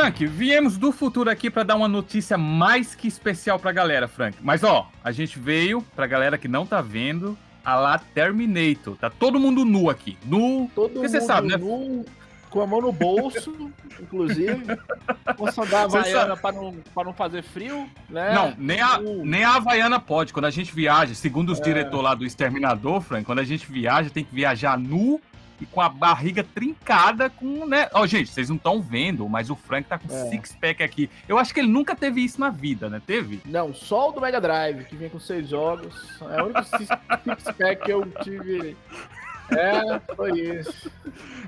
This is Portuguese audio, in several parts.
Frank, viemos do futuro aqui para dar uma notícia mais que especial pra galera, Frank. Mas ó, a gente veio pra galera que não tá vendo a lá Terminator. Tá todo mundo nu aqui. Nu. Todo Porque você sabe, né? Nu, com a mão no bolso, inclusive. Com sandália havaiana para não, pra não fazer frio, né? Não, nem a, nem a Havaiana pode. Quando a gente viaja, segundo os é. diretores lá do Exterminador, Frank, quando a gente viaja, tem que viajar nu e com a barriga trincada com, né? Ó, oh, gente, vocês não estão vendo, mas o Frank tá com é. six-pack aqui. Eu acho que ele nunca teve isso na vida, né? Teve? Não, só o do Mega Drive, que vem com seis jogos. É o único six-pack que eu tive. É, foi isso.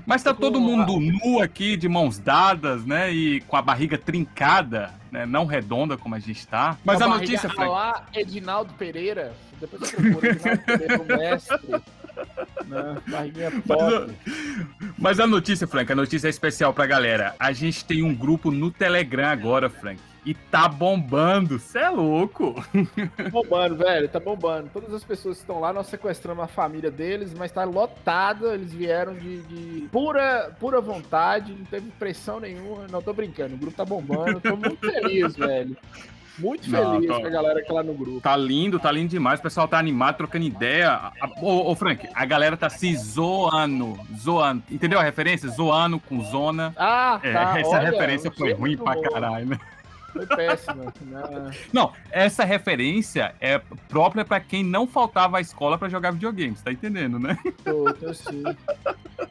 Mas tá todo mundo nu aqui, de mãos dadas, né? E com a barriga trincada, né? Não redonda como a gente tá. Mas a, a notícia, Frank... Edinaldo Pereira. Depois eu procuro Edinaldo Pereira, o mestre. Né? Mas, mas, a notícia, Frank, a notícia é especial pra galera. A gente tem um grupo no Telegram agora, Frank. E tá bombando, cê é louco. Tá bombando, velho, tá bombando. Todas as pessoas que estão lá, nós sequestramos a família deles, mas tá lotado. Eles vieram de, de, pura, pura vontade, não teve pressão nenhuma. Não tô brincando, o grupo tá bombando. Tô muito feliz, velho. Muito feliz não, com a galera que tá lá no grupo. Tá lindo, tá lindo demais. O pessoal tá animado, trocando ideia. Ô, ô, Frank, a galera tá se zoando. Zoando. Entendeu a referência? Zoando com zona. Ah, é, tá. Essa Olha, referência foi ruim pra caralho, né? Foi péssima. Não. não, essa referência é própria para quem não faltava à escola para jogar videogames, tá entendendo, né? Tô, tô sim.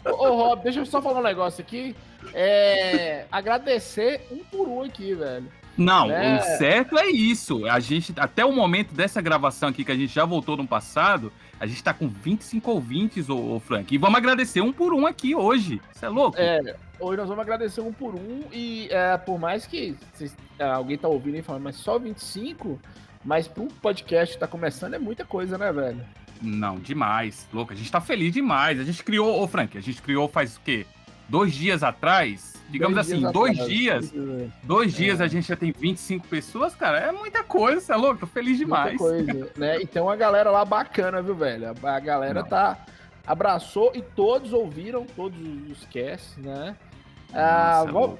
Ô, Rob, deixa eu só falar um negócio aqui. É, agradecer um por um aqui, velho. Não, é. o certo é isso. A gente, até o momento dessa gravação aqui, que a gente já voltou no passado, a gente tá com 25 ouvintes, ô, ô Frank. E vamos agradecer um por um aqui hoje. Você é louco? É, hoje nós vamos agradecer um por um. E é, por mais que cês, é, alguém tá ouvindo e falando, mas só 25, mas pro podcast que tá começando é muita coisa, né, velho? Não, demais. Louco, a gente tá feliz demais. A gente criou, ô Frank, a gente criou faz o quê? Dois dias atrás digamos dois assim, dias dois atrás. dias, dois é. dias a gente já tem 25 pessoas, cara, é muita coisa, você é louco? Tô feliz demais. Muita coisa, né? E tem uma galera lá bacana, viu, velho? A galera Não. tá abraçou e todos ouviram todos os casts, né? Ah, Nossa, ah, vou,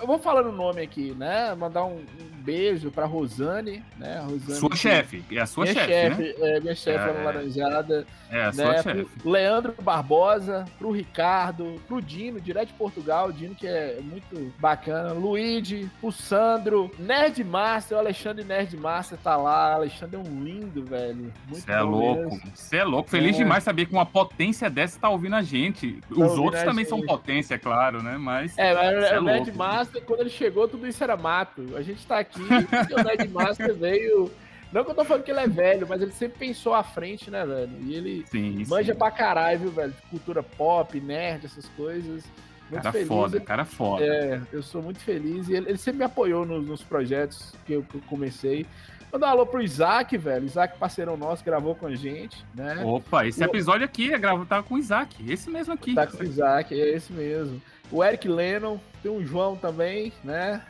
eu vou falando o nome aqui, né? Mandar um, um beijo pra Rosane, né? Rosane sua chefe, é a sua chefe, chefe né? É, minha chefe é, Laranjada. É a sua né? chefe. Leandro Barbosa, pro Ricardo, pro Dino, direto de Portugal, Dino que é muito bacana, Luigi, pro Sandro, Nerd Master, o Alexandre Nerd Master tá lá, Alexandre é um lindo, velho. Você é louco, você é louco. Feliz é. demais saber que uma potência dessa tá ouvindo a gente. Tá Os outros também gente. são potência, é claro, né? Mas. É, mas é Nerd Master, quando ele chegou, tudo isso era mato. A gente tá aqui o Ned Master veio. Não que eu tô falando que ele é velho, mas ele sempre pensou à frente, né, velho? E ele sim, manja sim. pra caralho, viu, velho? cultura pop, nerd, essas coisas. Muito cara feliz. foda, cara foda. É, eu sou muito feliz. E ele, ele sempre me apoiou nos, nos projetos que eu, que eu comecei. Mandar um alô pro Isaac, velho. Isaac, parceirão nosso, gravou com a gente, né? Opa, esse episódio aqui é gravado tá com o Isaac. Esse mesmo aqui. Tá com o Isaac, é esse mesmo. O Eric Lennon, tem o João também, né?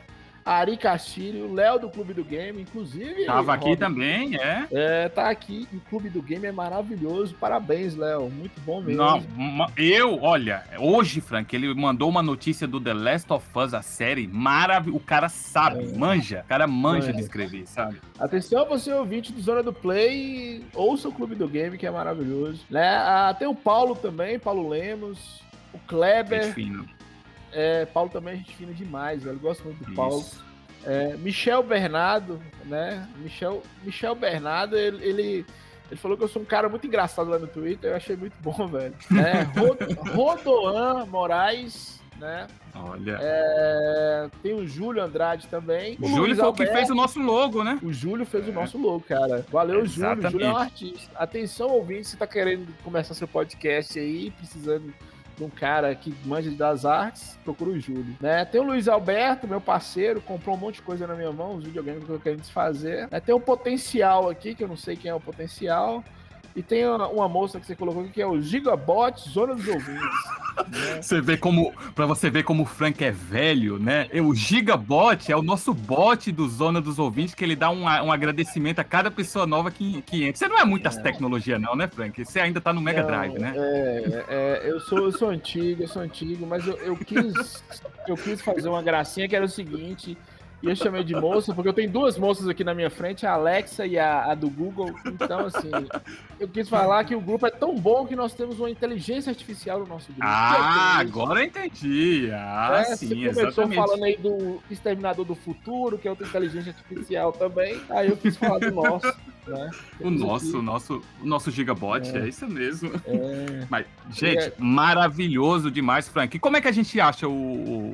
Ari Castilho, Léo do Clube do Game, inclusive. Tava aqui também, é. É, tá aqui. O Clube do Game é maravilhoso. Parabéns, Léo. Muito bom mesmo. Não, eu, olha, hoje, Frank, ele mandou uma notícia do The Last of Us, a série. Maravilhoso. O cara sabe, é. manja. O cara manja, de escrever, sabe? Atenção, você ouvinte do Zona do Play, ouça o Clube do Game, que é maravilhoso. Né? Ah, tem o Paulo também, Paulo Lemos, o Kleber. Fino. É, Paulo também é gente fina demais, velho. Gosto muito do Isso. Paulo. É, Michel Bernardo, né? Michel, Michel Bernardo, ele, ele, ele, falou que eu sou um cara muito engraçado lá no Twitter. Eu achei muito bom, velho. É, Rodoan Moraes, né? Olha. É, tem o Júlio Andrade também. O, Júlio foi o que fez o nosso logo, né? O Júlio fez é. o nosso logo, cara. Valeu, Exatamente. Júlio. O Júlio é um artista. Atenção, ouvinte, se tá querendo começar seu podcast aí, precisando um cara que manja das artes, procura o Júlio. Né? Tem o Luiz Alberto, meu parceiro, comprou um monte de coisa na minha mão, os videogames que eu quero desfazer. Né? Tem o Potencial aqui, que eu não sei quem é o Potencial. E tem uma, uma moça que você colocou aqui que é o Gigabot Zona dos Ouvintes. Né? Você vê como, para você ver como o Frank é velho, né? O Gigabot é o nosso bot do Zona dos Ouvintes, que ele dá um, um agradecimento a cada pessoa nova que, que entra. Você não é muitas é. tecnologia não, né, Frank? Você ainda tá no Mega não, Drive, né? É, é, eu, sou, eu sou antigo, eu sou antigo, mas eu, eu, quis, eu quis fazer uma gracinha que era o seguinte... E eu chamei de moça, porque eu tenho duas moças aqui na minha frente, a Alexa e a, a, do Google. Então, assim, eu quis falar que o grupo é tão bom que nós temos uma inteligência artificial no nosso grupo. Ah, agora eu entendi. Ah, é, sim, você começou exatamente. falando aí do Exterminador do Futuro, que é outra inteligência artificial também. Aí eu quis falar do nosso. Né? O nosso, o nosso, o nosso Gigabot, é, é isso mesmo. É. Mas, gente, é... maravilhoso demais, Frank. E como é que a gente acha o,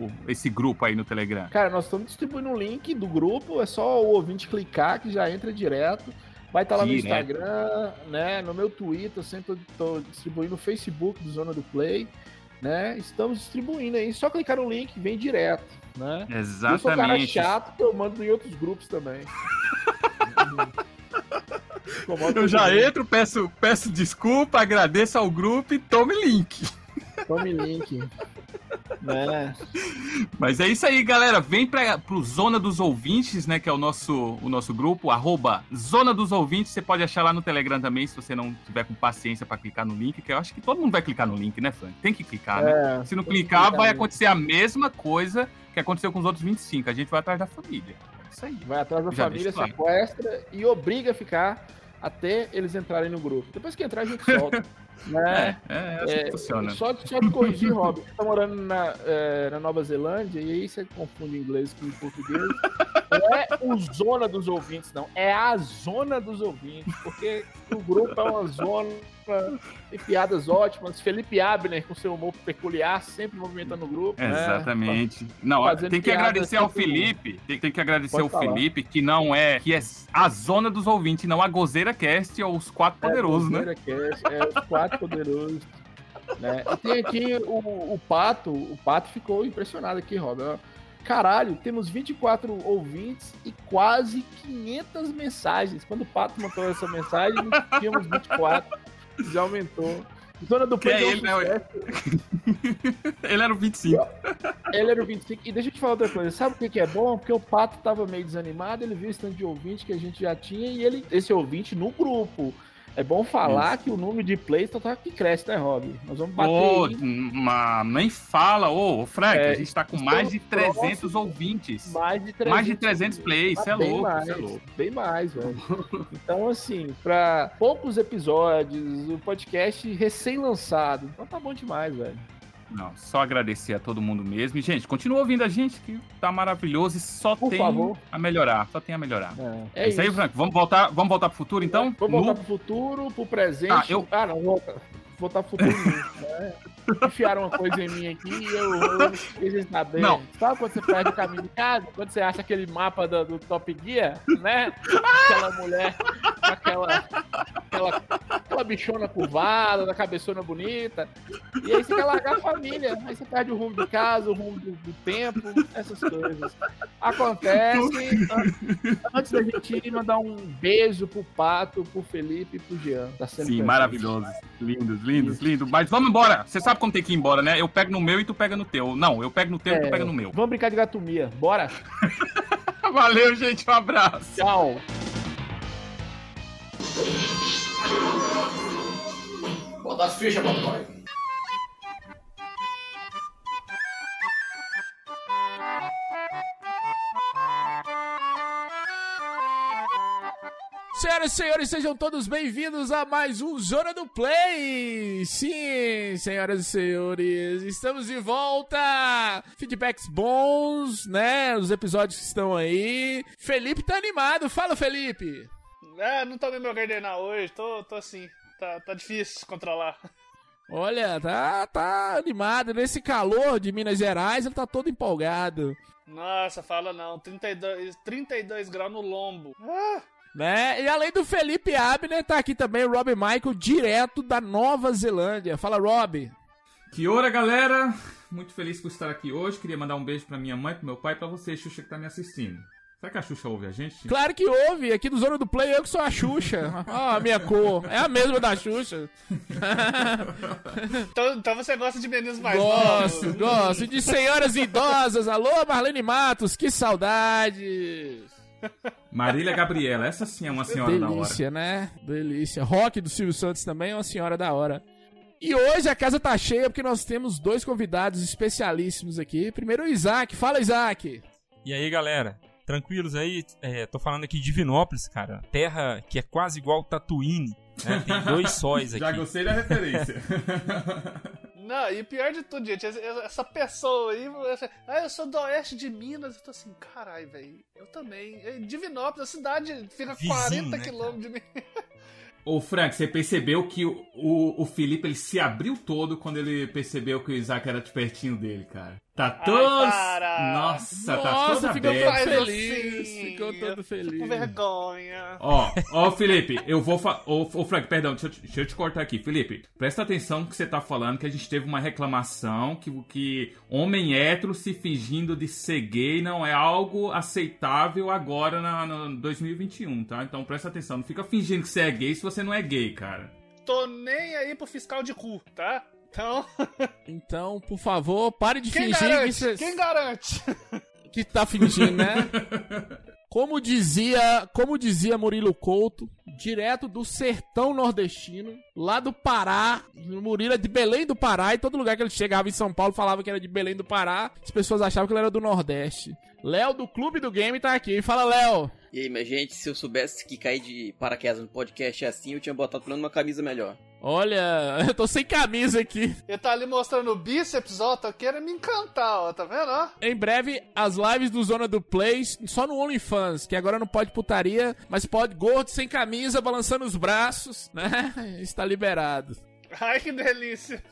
o, esse grupo aí no Telegram? Cara, nós estamos distribuindo o link do grupo, é só o ouvinte clicar que já entra direto. Vai estar tá lá direto. no Instagram, né? No meu Twitter, eu sempre estou distribuindo no Facebook do Zona do Play. Né? Estamos distribuindo aí. Só clicar no link vem direto, né? Exatamente. Eu sou cara chato que eu mando em outros grupos também. Eu já entro, peço, peço desculpa, agradeço ao grupo e tome link. Tome link. né? Mas é isso aí, galera. Vem para pro Zona dos Ouvintes, né? Que é o nosso, o nosso grupo, arroba Zona dos Ouvintes. Você pode achar lá no Telegram também, se você não tiver com paciência para clicar no link, que eu acho que todo mundo vai clicar no link, né, Frank? Tem que clicar, né? é, né? Se não clicar, vai acontecer a mesma coisa que aconteceu com os outros 25. A gente vai atrás da família. É isso aí. Vai atrás da Já família, sequestra e obriga a ficar até eles entrarem no grupo. Depois que entrar, a gente solta. Né? É, é, assim é, funciona. Só, só te corrigir, Rob. Você tá morando na, é, na Nova Zelândia e aí você confunde inglês com português. Não é o zona dos ouvintes, não. É a zona dos ouvintes. Porque o grupo é uma zona tem piadas ótimas. Felipe Abner, com seu humor peculiar, sempre movimentando o grupo. Né? Exatamente. Né? Não, tem que agradecer ao Felipe. Tem, tem, que agradecer Pode ao falar. Felipe, que não é. que é a zona dos ouvintes, não a Gozeira Cast ou os quatro é, poderosos, né? Cast, é os quatro poderosos. Né? E tem aqui o, o Pato. O Pato ficou impressionado aqui, Rob. Caralho, temos 24 ouvintes e quase 500 mensagens. Quando o Pato mandou essa mensagem, tínhamos 24 já aumentou. Zona do Play. É ele, né? ele era o 25. Ele era o 25. E deixa eu te falar outra coisa. Sabe o que é bom? Porque o Pato tava meio desanimado, ele viu o stand de ouvinte que a gente já tinha e ele, esse ouvinte no grupo. É bom falar Isso. que o número de plays tá que cresce, né, Rob? Nós vamos bater. Ô, mas nem fala, ô, Frank, é, a gente tá com mais de 300 próximo, ouvintes. Mais de 300, mais de 300 plays, isso é louco, mais, é louco. Bem mais, velho. então, assim, pra poucos episódios, o podcast recém-lançado. Então tá bom demais, velho. Não, só agradecer a todo mundo mesmo. E, gente, continua ouvindo a gente, que tá maravilhoso e só Por tem favor. a melhorar. Só tem a melhorar. É, é, é isso, aí, Franco. Vamos voltar, vamos voltar pro futuro, então? Vamos no... voltar pro futuro, pro presente. Ah, eu... ah não, volta. Voltar pro futuro. né? enfiaram uma coisa em mim aqui e eu, eu quis saber. Não. Sabe quando você perde o caminho de casa? Quando você acha aquele mapa do, do Top Gear, né? Aquela mulher aquela bichona curvada, da cabeçona bonita. E aí você quer largar a família. Aí você perde o rumo de casa, o rumo do, do tempo, essas coisas. Acontece. Antes da gente ir, mandar um beijo pro Pato, pro Felipe e pro Jean. Tá Sim, maravilhoso. Lindos, lindos, lindos. Mas vamos embora. Você sabe como tem que ir embora, né? Eu pego no meu e tu pega no teu. Não, eu pego no teu é, e tu é. pega no meu. Vamos brincar de gatomia. Bora? Valeu, gente. Um abraço. Tchau. Bota as fichas, papai. Senhoras e senhores, sejam todos bem-vindos a mais um Zona do Play! Sim, senhoras e senhores, estamos de volta! Feedbacks bons, né? Os episódios que estão aí. Felipe tá animado, fala Felipe! É, não tô bem meu cardenal hoje, tô, tô assim, tá, tá difícil controlar. Olha, tá, tá animado. Nesse calor de Minas Gerais, ele tá todo empolgado. Nossa, fala não, 32, 32 graus no lombo. Ah! Né? E além do Felipe Abner, tá aqui também o Rob Michael, direto da Nova Zelândia. Fala, Rob. Que hora, galera! Muito feliz por estar aqui hoje. Queria mandar um beijo pra minha mãe, pro meu pai e pra você, Xuxa, que tá me assistindo. Será que a Xuxa ouve a gente? Claro que ouve. Aqui do Zona do Play eu que sou a Xuxa. Ó, a minha cor. É a mesma da Xuxa. então, então, você gosta de meninos mais Gosto, novos. gosto. De senhoras idosas. Alô, Marlene Matos, que saudades. Marília Gabriela, essa sim é uma senhora Delícia, da hora. Delícia, né? Delícia. Rock do Silvio Santos também é uma senhora da hora. E hoje a casa tá cheia porque nós temos dois convidados especialíssimos aqui. Primeiro o Isaac. Fala, Isaac. E aí, galera? Tranquilos aí? É, tô falando aqui de Divinópolis, cara. Terra que é quase igual Tatooine. Né? Tem dois sóis aqui. Já gostei da referência. Não, e pior de tudo, gente, essa pessoa aí, ah, eu sou do oeste de Minas, eu tô assim, caralho, velho, eu também. Divinópolis, a cidade fica Vizinho, 40 né, quilômetros de mim. Ô, Frank, você percebeu que o, o, o Felipe ele se abriu todo quando ele percebeu que o Isaac era de pertinho dele, cara. Tá todo. Nossa, Nossa, tá todo ficou todo feliz. Assim, ficou todo feliz. Com vergonha. Ó, ó, Felipe, eu vou. Fa... Ô, ô, Frank, perdão, deixa eu, deixa eu, te cortar aqui. Felipe, presta atenção no que você tá falando, que a gente teve uma reclamação que, que homem hétero se fingindo de ser gay não é algo aceitável agora na, no 2021, tá? Então presta atenção, não fica fingindo que você é gay se você não é gay, cara. Tô nem aí pro fiscal de cu, tá? Então. então, por favor, pare de Quem fingir garante? que você. Quem garante? Que tá fingindo, né? Como dizia, como dizia Murilo Couto, direto do sertão nordestino, lá do Pará, Murilo é de Belém do Pará, e todo lugar que ele chegava em São Paulo falava que era de Belém do Pará, as pessoas achavam que ele era do Nordeste. Léo do Clube do Game tá aqui. Fala, Léo. E aí, minha gente, se eu soubesse que cair de paraquedas no podcast é assim, eu tinha botado pelo menos uma camisa melhor. Olha, eu tô sem camisa aqui. Ele tá ali mostrando o bíceps, ó, tá querendo me encantar, ó, tá vendo, ó? Em breve, as lives do Zona do Play, só no OnlyFans, que agora não pode putaria, mas pode gordo sem camisa, balançando os braços, né? Está liberado. Ai, que delícia.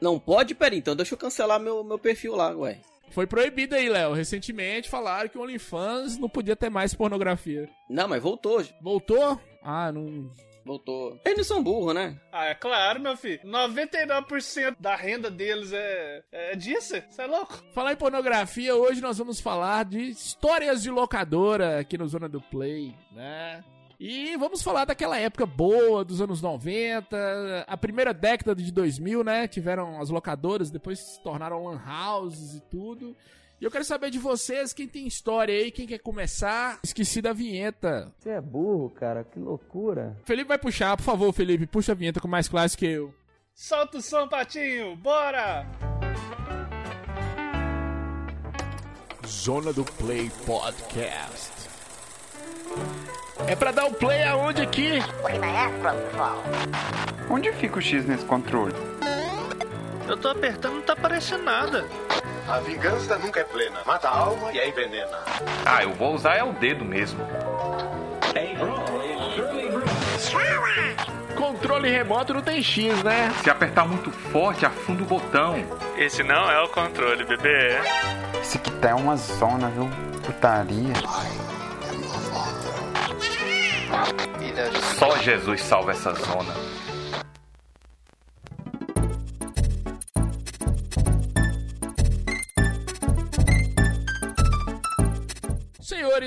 Não pode? Pera, então deixa eu cancelar meu, meu perfil lá, ué. Foi proibido aí, Léo. Recentemente falaram que o OnlyFans não podia ter mais pornografia. Não, mas voltou. Voltou? Ah, não. Voltou. Eles são burros, né? Ah, é claro, meu filho. 99% da renda deles é, é disso. Você é louco? Falar em pornografia, hoje nós vamos falar de histórias de locadora aqui no Zona do Play, né? E vamos falar daquela época boa, dos anos 90, a primeira década de 2000, né? Tiveram as locadoras, depois se tornaram lan houses e tudo. E eu quero saber de vocês, quem tem história aí, quem quer começar. Esqueci da vinheta. Você é burro, cara, que loucura. Felipe vai puxar, por favor, Felipe, puxa a vinheta com mais classe que eu. Solta o som, Patinho, bora! Zona do Play Podcast. É pra dar o play aonde aqui? Onde fica o X nesse controle? Eu tô apertando, não tá aparecendo nada. A vingança nunca é plena. Mata a alma e a envenena. Ah, eu vou usar é o dedo mesmo. Controle remoto não tem X, né? Se apertar muito forte, afunda o botão. Esse não é o controle, bebê. Esse aqui tá é uma zona, viu? Putaria. Só Jesus salva essa zona.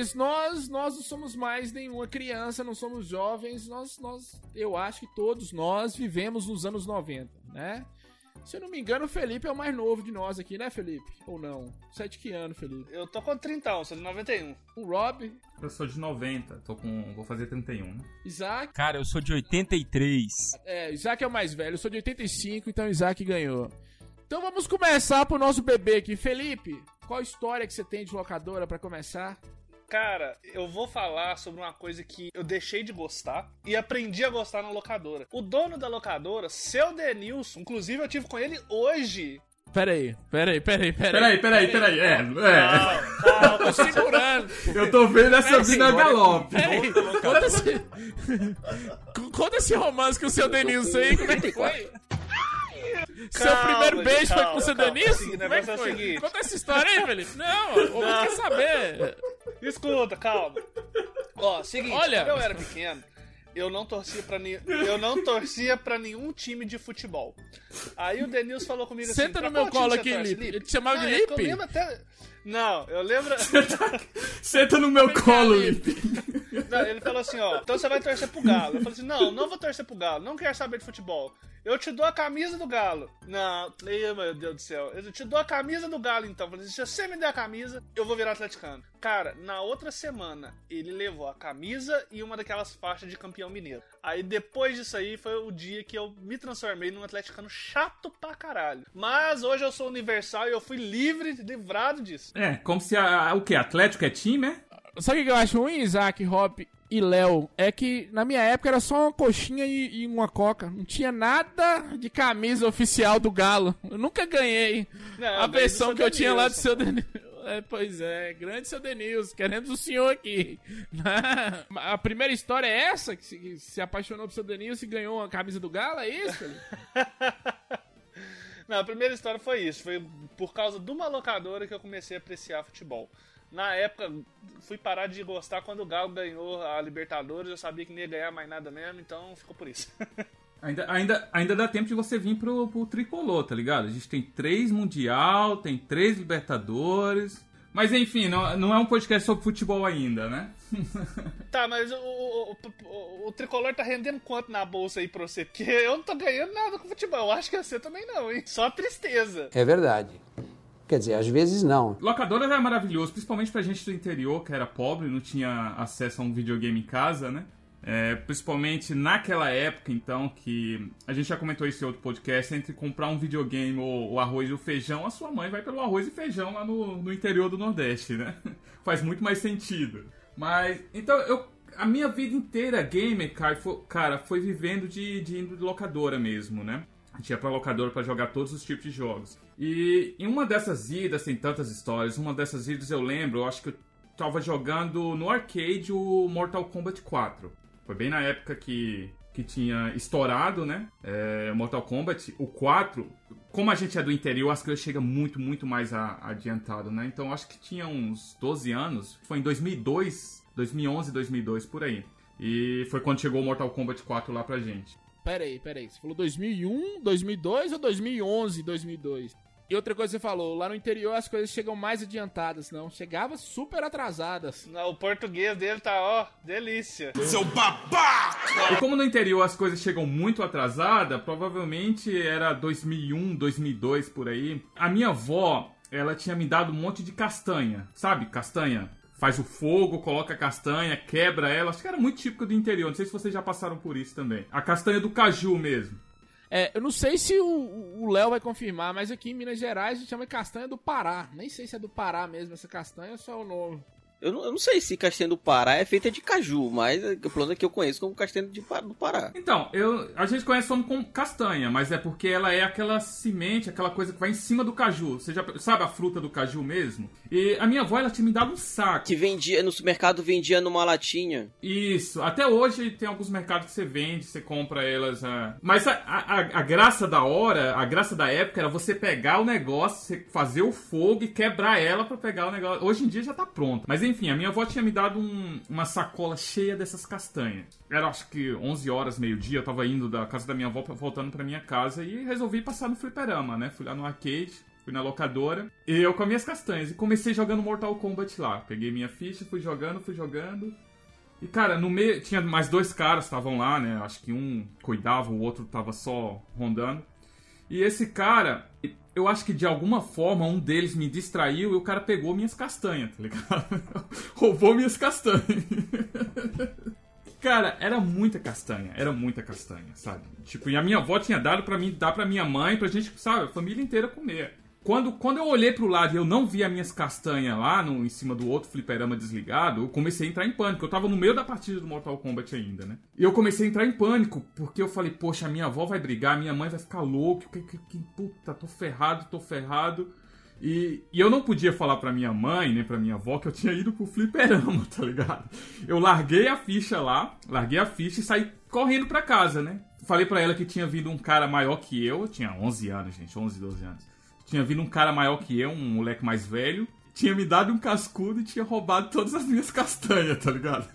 Senhores, nós nós não somos mais nenhuma criança, não somos jovens, nós nós eu acho que todos nós vivemos nos anos 90, né? Se eu não me engano, o Felipe é o mais novo de nós aqui, né, Felipe? Ou não? Você é que ano, Felipe? Eu tô com 30, sou de 91. O Rob? Eu sou de 90, tô com. vou fazer 31, né? Isaac? Cara, eu sou de 83. É, Isaac é o mais velho, eu sou de 85, então Isaac ganhou. Então vamos começar pro nosso bebê aqui. Felipe, qual história que você tem de locadora para começar? Cara, eu vou falar sobre uma coisa que eu deixei de gostar e aprendi a gostar na locadora. O dono da locadora, seu Denilson, inclusive eu tive com ele hoje. Peraí, peraí, peraí, Peraí, peraí. peraí, peraí. É, é. Calma, calma, Tô segurando. Eu tô vendo essa vida galope. Peraí, conta esse... conta esse romance com o seu Denilson aí, como é que foi? Seu Calma, primeiro beijo calma, foi com o seu? O é negócio é o seguinte. Conta essa história aí, Felipe. Não, eu quer saber. Escuta, calma. Ó, seguinte, Olha. quando eu era pequeno, eu não torcia para ni... eu não torcia para nenhum time de futebol. Aí o Denilson falou comigo assim: Senta no meu colo aqui, Lipe. Ele te chamava de Lipe? Até... Não, eu lembro. Senta no meu colo, Lipe. Não, ele falou assim, ó, então você vai torcer pro Galo. Eu falei assim, não, não vou torcer pro Galo, não quero saber de futebol. Eu te dou a camisa do Galo. Não, meu Deus do céu. Eu te dou a camisa do Galo, então. Eu falei assim, se você me der a camisa, eu vou virar atleticano. Cara, na outra semana, ele levou a camisa e uma daquelas faixas de campeão mineiro. Aí depois disso aí, foi o dia que eu me transformei num atleticano chato pra caralho. Mas hoje eu sou universal e eu fui livre, livrado disso. É, como se a, o que? Atlético é time, é? Sabe o que eu acho ruim, Isaac, Hop e Léo? É que na minha época era só uma coxinha e, e, uma coca. Não tinha nada de camisa oficial do Galo. Eu nunca ganhei não, a versão que eu tinha lá do seu. É, pois é, grande seu Denilson, queremos o senhor aqui. a primeira história é essa? Que se, que se apaixonou por seu Denilson e ganhou a camisa do Galo? É isso? Não, a primeira história foi isso. Foi por causa de uma locadora que eu comecei a apreciar futebol. Na época, fui parar de gostar quando o Galo ganhou a Libertadores. Eu sabia que não ia ganhar mais nada mesmo, então ficou por isso. Ainda, ainda, ainda dá tempo de você vir pro, pro tricolor, tá ligado? A gente tem três Mundial, tem três Libertadores. Mas enfim, não, não é um podcast sobre futebol ainda, né? tá, mas o, o, o, o, tricolor tá rendendo quanto na bolsa aí pra você? Porque eu não tô ganhando nada com futebol. Eu acho que você também não, hein? Só tristeza. É verdade. Quer dizer, às vezes não. Locadoras é maravilhoso, principalmente pra gente do interior, que era pobre, não tinha acesso a um videogame em casa, né? É, principalmente naquela época, então, que a gente já comentou isso em outro podcast, entre comprar um videogame ou o arroz e o feijão, a sua mãe vai pelo arroz e feijão lá no, no interior do Nordeste, né? Faz muito mais sentido. Mas, então, eu, a minha vida inteira gamer, cara, foi, cara, foi vivendo de, de indo de locadora mesmo, né? A gente ia pra locadora para jogar todos os tipos de jogos. E em uma dessas idas, tem tantas histórias, uma dessas idas eu lembro, eu acho que eu tava jogando no arcade o Mortal Kombat 4. Foi bem na época que, que tinha estourado, né? É, Mortal Kombat. O 4, como a gente é do interior, as coisas chegam muito, muito mais a, adiantado, né? Então acho que tinha uns 12 anos. Foi em 2002, 2011, 2002, por aí. E foi quando chegou o Mortal Kombat 4 lá pra gente. Peraí, peraí. Você falou 2001, 2002 ou 2011, 2002? E outra coisa que você falou, lá no interior as coisas chegam mais adiantadas, não. Chegava super atrasadas. Não, o português dele tá, ó, delícia. Seu babaca! E como no interior as coisas chegam muito atrasadas, provavelmente era 2001, 2002 por aí. A minha avó, ela tinha me dado um monte de castanha, sabe? Castanha faz o fogo, coloca a castanha, quebra ela. Acho que era muito típico do interior. Não sei se vocês já passaram por isso também. A castanha do caju mesmo. É, eu não sei se o Léo vai confirmar, mas aqui em Minas Gerais a gente chama de castanha do Pará. Nem sei se é do Pará mesmo essa castanha ou só o nome. Eu não, eu não, sei se castanha do Pará é feita de caju, mas o plano é que eu conheço como castanha de, do Pará. Então, eu, a gente conhece como castanha, mas é porque ela é aquela semente, aquela coisa que vai em cima do caju. Você já sabe a fruta do caju mesmo? E a minha avó, ela tinha me dado um saco. Que vendia, no supermercado vendia numa latinha. Isso, até hoje tem alguns mercados que você vende, você compra elas. Uh... Mas a, a, a graça da hora, a graça da época era você pegar o negócio, fazer o fogo e quebrar ela para pegar o negócio. Hoje em dia já tá pronto. Mas enfim enfim, a minha avó tinha me dado um, uma sacola cheia dessas castanhas. Era acho que 11 horas, meio-dia, eu tava indo da casa da minha avó voltando pra minha casa e resolvi passar no fliperama, né? Fui lá no arcade, fui na locadora, e eu com as minhas castanhas. E comecei jogando Mortal Kombat lá. Peguei minha ficha, fui jogando, fui jogando. E cara, no meio tinha mais dois caras estavam lá, né? Acho que um cuidava, o outro tava só rondando. E esse cara, eu acho que de alguma forma um deles me distraiu e o cara pegou minhas castanhas, tá ligado? Roubou minhas castanhas. cara, era muita castanha, era muita castanha, sabe? Tipo, e a minha avó tinha dado para mim, dar para minha mãe, pra gente, sabe, a família inteira comer. Quando, quando eu olhei pro lado e eu não vi as minhas castanhas lá no, em cima do outro fliperama desligado, eu comecei a entrar em pânico. Eu tava no meio da partida do Mortal Kombat ainda, né? E eu comecei a entrar em pânico, porque eu falei, poxa, minha avó vai brigar, minha mãe vai ficar louca, que, que, que puta, tô ferrado, tô ferrado. E, e, eu não podia falar pra minha mãe, nem pra minha avó, que eu tinha ido pro fliperama, tá ligado? Eu larguei a ficha lá, larguei a ficha e saí correndo pra casa, né? Falei pra ela que tinha vindo um cara maior que eu, eu tinha 11 anos, gente, 11, 12 anos. Tinha vindo um cara maior que eu, um moleque mais velho, tinha me dado um cascudo e tinha roubado todas as minhas castanhas, tá ligado?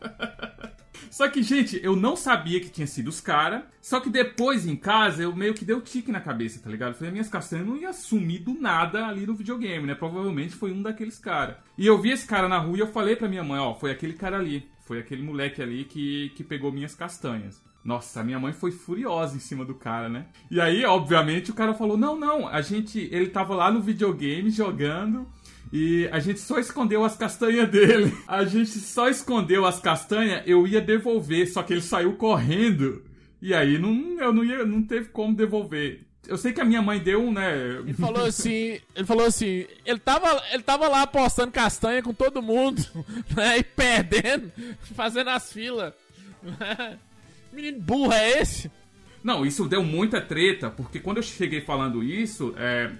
Só que, gente, eu não sabia que tinha sido os caras. Só que depois, em casa, eu meio que deu tique na cabeça, tá ligado? Falei, minhas castanhas não iam sumir do nada ali no videogame, né? Provavelmente foi um daqueles caras. E eu vi esse cara na rua e eu falei pra minha mãe, ó, foi aquele cara ali. Foi aquele moleque ali que, que pegou minhas castanhas. Nossa, minha mãe foi furiosa em cima do cara, né? E aí, obviamente, o cara falou: Não, não, a gente. Ele tava lá no videogame jogando. E a gente só escondeu as castanhas dele. A gente só escondeu as castanhas, eu ia devolver, só que ele saiu correndo. E aí não, eu não, ia, não teve como devolver. Eu sei que a minha mãe deu um, né? Ele falou assim, ele falou assim, ele tava, ele tava lá apostando castanha com todo mundo, né? E perdendo, fazendo as filas. Menino burro é esse? Não, isso deu muita treta, porque quando eu cheguei falando isso, é,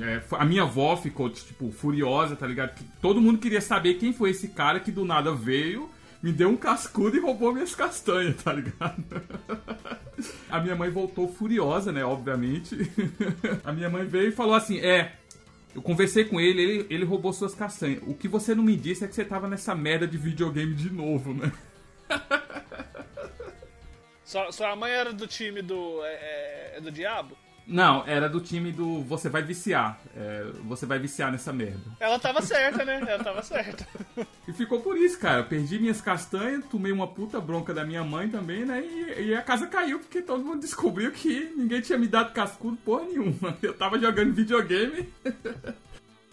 é, a minha avó ficou, tipo, furiosa, tá ligado? Que todo mundo queria saber quem foi esse cara que do nada veio, me deu um cascudo e roubou minhas castanhas, tá ligado? a minha mãe voltou furiosa, né? Obviamente. a minha mãe veio e falou assim: É, eu conversei com ele, ele, ele roubou suas castanhas. O que você não me disse é que você tava nessa merda de videogame de novo, né? Sua, sua mãe era do time do. É, é, é, do Diabo? Não, era do time do Você vai viciar. É, você vai viciar nessa merda. Ela tava certa, né? Ela tava certa. E ficou por isso, cara. Eu perdi minhas castanhas, tomei uma puta bronca da minha mãe também, né? E, e, a casa caiu porque todo mundo descobriu que ninguém tinha me dado cascudo porra nenhuma. Eu tava jogando videogame.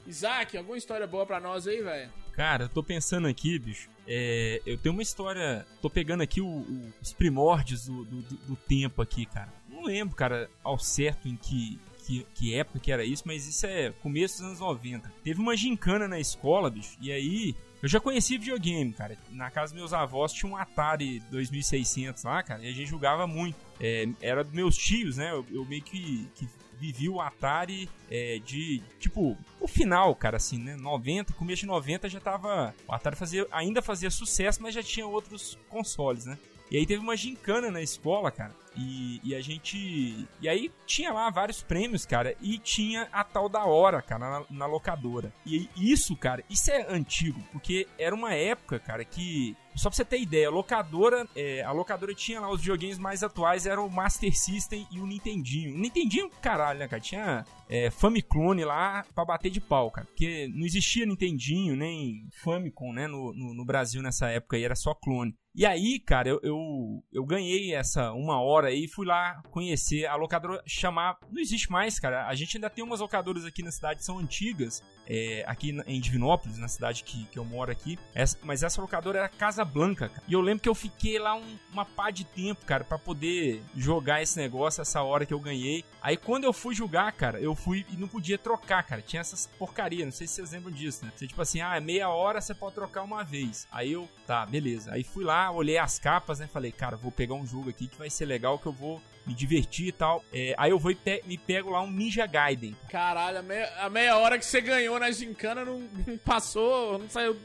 Isaac, alguma história boa pra nós aí, velho? Cara, eu tô pensando aqui, bicho. É, eu tenho uma história. Tô pegando aqui o, o, os primórdios do, do, do, tempo aqui, cara. Não lembro, cara, ao certo em que, que, que, época que era isso, mas isso é começo dos anos 90. Teve uma gincana na escola, bicho, e aí eu já conhecia videogame, cara. Na casa dos meus avós tinha um Atari 2600 lá, cara, e a gente jogava muito. É, era dos meus tios, né? Eu, eu meio que, que vivi o Atari é, de, tipo, o final, cara, assim, né? 90, começo de 90 já tava. O Atari fazia, ainda fazia sucesso, mas já tinha outros consoles, né? E aí teve uma gincana na escola, cara. E, e, a gente. E aí tinha lá vários prêmios, cara. E tinha a tal da hora, cara, na, na, locadora. E isso, cara, isso é antigo. Porque era uma época, cara, que. Só pra você ter ideia, a locadora, é, a locadora tinha lá os videogames mais atuais, eram o Master System e o Nintendinho. O Nintendinho, caralho, né, cara? Tinha é, Famiclone lá pra bater de pau, cara. Porque não existia Nintendinho, nem Famicom, né, no, no, no Brasil nessa época aí, era só clone. E aí, cara, eu, eu, eu, ganhei essa uma hora aí e fui lá conhecer a locadora chamar. Não existe mais, cara. A gente ainda tem umas locadoras aqui na cidade são antigas, é, aqui em Divinópolis, na cidade que, que eu moro aqui. Essa, mas essa locadora era Casa Blanca, cara. E eu lembro que eu fiquei lá um, uma pá de tempo, cara, para poder jogar esse negócio, essa hora que eu ganhei. Aí quando eu fui jogar, cara, eu fui e não podia trocar, cara. Tinha essas porcaria, não sei se vocês lembram disso, né? Você tipo assim, ah, é meia hora você pode trocar uma vez. Aí eu, tá, beleza. Aí fui lá olhei as capas, né? Falei, cara, vou pegar um jogo aqui que vai ser legal, que eu vou me divertir e tal. É, aí eu vou e pe me pego lá um Ninja Gaiden. Caralho, a meia, a meia hora que você ganhou na gincana não, não passou, não saiu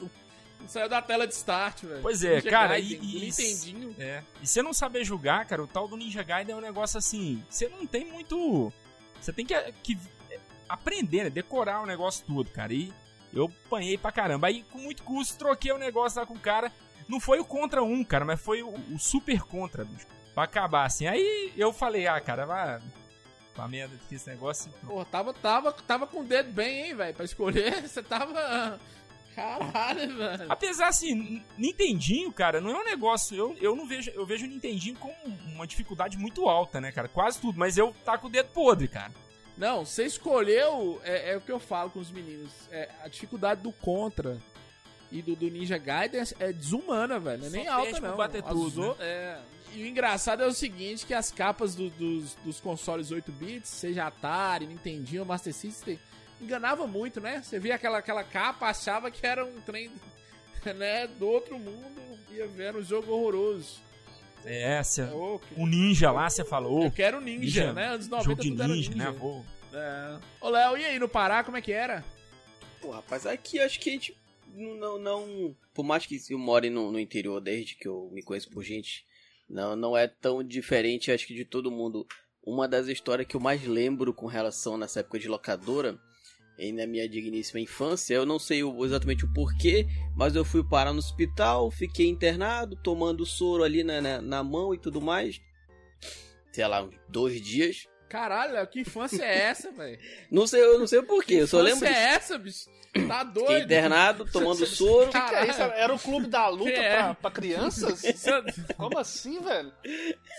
não saiu da tela de start, velho. Pois é, Ninja cara, Gaiden, e, e Nintendinho. É. E você não saber jogar, cara, o tal do Ninja Gaiden é um negócio assim, você não tem muito, você tem que, que aprender, né? decorar o negócio todo, cara. E eu apanhei pra caramba. Aí com muito custo troquei o negócio lá com o cara. Não foi o contra um, cara, mas foi o, o super contra, bicho. Pra acabar assim. Aí eu falei, ah, cara, vai. Pra merda que esse negócio. Pô, tava, tava, tava com o dedo bem, hein, velho, pra escolher. Você tava. Caralho, velho. Apesar assim, Nintendinho, cara, não é um negócio. Eu, eu não vejo. Eu vejo o Nintendinho com uma dificuldade muito alta, né, cara? Quase tudo. Mas eu tá com o dedo podre, cara. Não, você escolheu. É, é o que eu falo com os meninos. É a dificuldade do contra e do, do Ninja Gaiden é desumana, velho. Não é nem alta, não. Bater tudo, né? é. E o engraçado é o seguinte, que as capas do, dos, dos consoles 8 bits, seja Atari, Nintendinho, Master System, enganava muito, né? Você via aquela, aquela capa, achava que era um trem né, do outro mundo, ia ver um jogo horroroso. É, cê, o um ninja lá, você falou. Eu quero ninja, ninja né? Anos 90 jogo de ninja, ninja, né? Vou. É. Ô, Léo, e aí no Pará, como é que era? Pô, rapaz, aqui acho que a gente não, não. Por mais que eu more no, no interior desde que eu me conheço por gente, não, não é tão diferente, acho que de todo mundo. Uma das histórias que eu mais lembro com relação nessa época de locadora em, na minha digníssima infância. Eu não sei exatamente o porquê, mas eu fui parar no hospital, fiquei internado, tomando soro ali na, na, na mão e tudo mais. Sei lá, uns dois dias. Caralho, que infância é essa, velho? Não sei, eu não sei o porquê, eu só lembro. Que é essa, bicho? Tá doido? Fiquei internado, tomando soro. Cara, isso era o clube da luta é? pra, pra, crianças? Como assim, velho?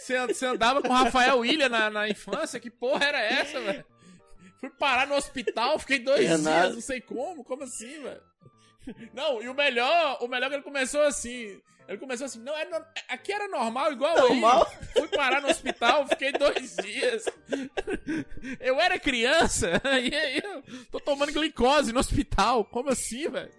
Você andava com o Rafael William na, na infância? Que porra era essa, velho? Fui parar no hospital, fiquei dois dias, não sei como. Como assim, velho? Não, e o melhor, o melhor é que ele começou assim. Ele começou assim, não, é, aqui era normal, igual normal? aí. Fui parar no hospital, fiquei dois dias. Eu era criança, e aí eu tô tomando glicose no hospital. Como assim, velho?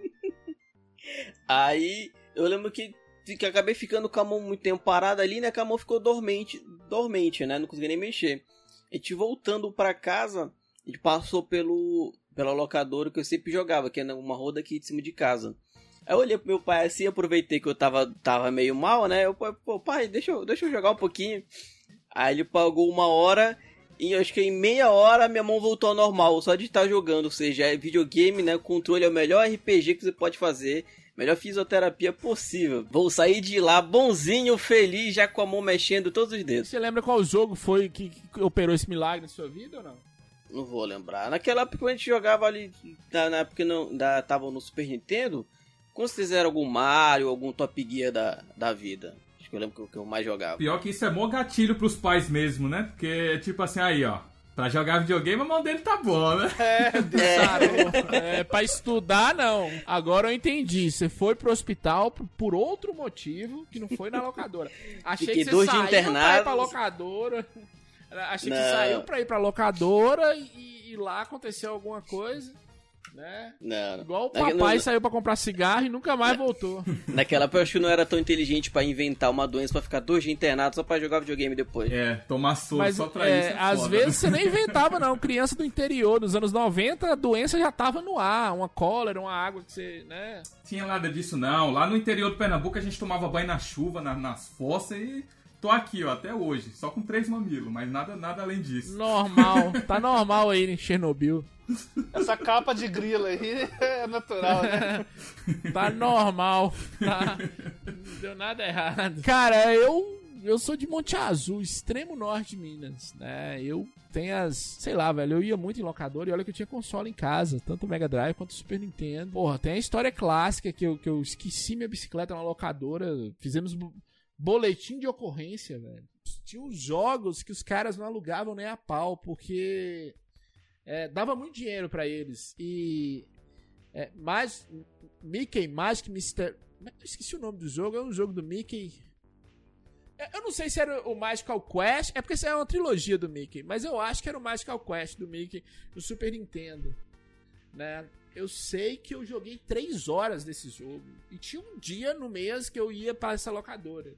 Aí eu lembro que, que acabei ficando com a mão muito tempo parada ali, né? Que a mão ficou dormente, dormente, né? Não consegui nem mexer. A gente voltando pra casa, a gente passou pelo, pela locadora que eu sempre jogava, que é uma roda aqui de cima de casa. Aí eu olhei pro meu pai assim, aproveitei que eu tava, tava meio mal, né? Eu, pô, pai, deixa eu, deixa eu jogar um pouquinho. Aí ele pagou uma hora e acho que em meia hora minha mão voltou ao normal, só de estar jogando. Ou seja, é videogame, né? O controle é o melhor RPG que você pode fazer. Melhor fisioterapia possível. Vou sair de lá bonzinho, feliz, já com a mão mexendo todos os dedos. Você lembra qual jogo foi que, que operou esse milagre na sua vida ou não? Não vou lembrar. Naquela época a gente jogava ali, na, época que não, da, tava no Super Nintendo, com certeza era algum Mario, algum Top Gear da, da vida. Acho que eu lembro que, que eu mais jogava. Pior que isso é bom gatilho pros pais mesmo, né? Porque, tipo assim, aí, ó. Pra jogar videogame, a mão dele tá boa, né? É, é. é, pra estudar, não. Agora eu entendi. Você foi pro hospital por outro motivo que não foi na locadora. Achei Fiquei que você saiu pra ir pra locadora. Achei não. que saiu pra ir pra locadora e, e lá aconteceu alguma coisa né? Não. Igual o papai não... saiu para comprar cigarro e nunca mais voltou. Naquela época eu acho que não era tão inteligente para inventar uma doença para ficar dois dias internado só para jogar videogame depois. É, tomar soro Mas, só pra é, isso. É às foda. vezes você nem inventava, não. Criança do interior, nos anos 90, a doença já tava no ar. Uma cólera, uma água que você, né? Tinha nada disso, não. Lá no interior do Pernambuco a gente tomava banho na chuva, na, nas fossas e tô aqui, ó, até hoje, só com três mamilos, mas nada, nada além disso. Normal, tá normal aí em Chernobyl. Essa capa de grila aí é natural, né? tá normal, tá? Não deu nada errado. Cara, eu eu sou de Monte Azul, extremo norte de Minas, né? Eu tenho as. Sei lá, velho. Eu ia muito em locador e olha que eu tinha console em casa, tanto o Mega Drive quanto o Super Nintendo. Porra, tem a história clássica que eu, que eu esqueci minha bicicleta na locadora. Fizemos boletim de ocorrência, velho. Tinha uns jogos que os caras não alugavam nem a pau, porque é, dava muito dinheiro para eles. E. É, Mickey Magic Mr. Esqueci o nome do jogo, é um jogo do Mickey. É, eu não sei se era o Magical Quest, é porque isso é uma trilogia do Mickey, mas eu acho que era o Magical Quest do Mickey no Super Nintendo. Né? Eu sei que eu joguei 3 horas desse jogo. E tinha um dia no mês que eu ia para essa locadora.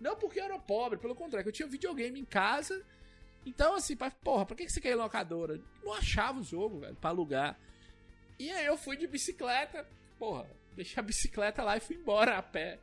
Não porque eu era pobre, pelo contrário, eu tinha videogame em casa. Então, assim, pra, porra, pra que você quer ir locadora? Não achava o jogo, velho, pra alugar. E aí eu fui de bicicleta, porra, deixei a bicicleta lá e fui embora a pé.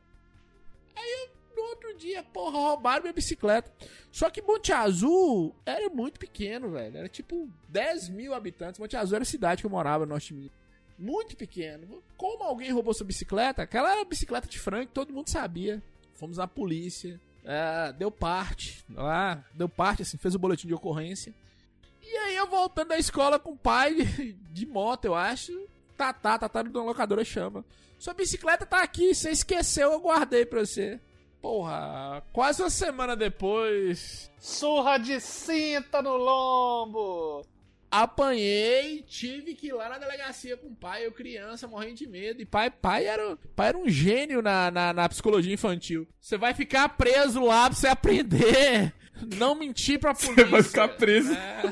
Aí eu, no outro dia, porra, roubaram minha bicicleta. Só que Monte Azul era muito pequeno, velho. Era tipo 10 mil habitantes. Monte Azul era a cidade que eu morava no Norte Minas. Muito pequeno. Como alguém roubou sua bicicleta? Aquela era a bicicleta de Frank, todo mundo sabia fomos na polícia, é, deu parte, lá, deu parte, assim, fez o boletim de ocorrência. E aí eu voltando da escola com o pai de, de moto, eu acho, Tatá, Tatá do locadora chama. Sua bicicleta tá aqui, você esqueceu, eu guardei pra você. Porra, quase uma semana depois. Surra de cinta no lombo! Apanhei, tive que ir lá na delegacia com o pai, eu criança, morrendo de medo. E pai, pai, era, pai era um gênio na, na, na psicologia infantil. Você vai ficar preso lá pra você aprender. Não mentir pra polícia. Você vai ficar preso. É.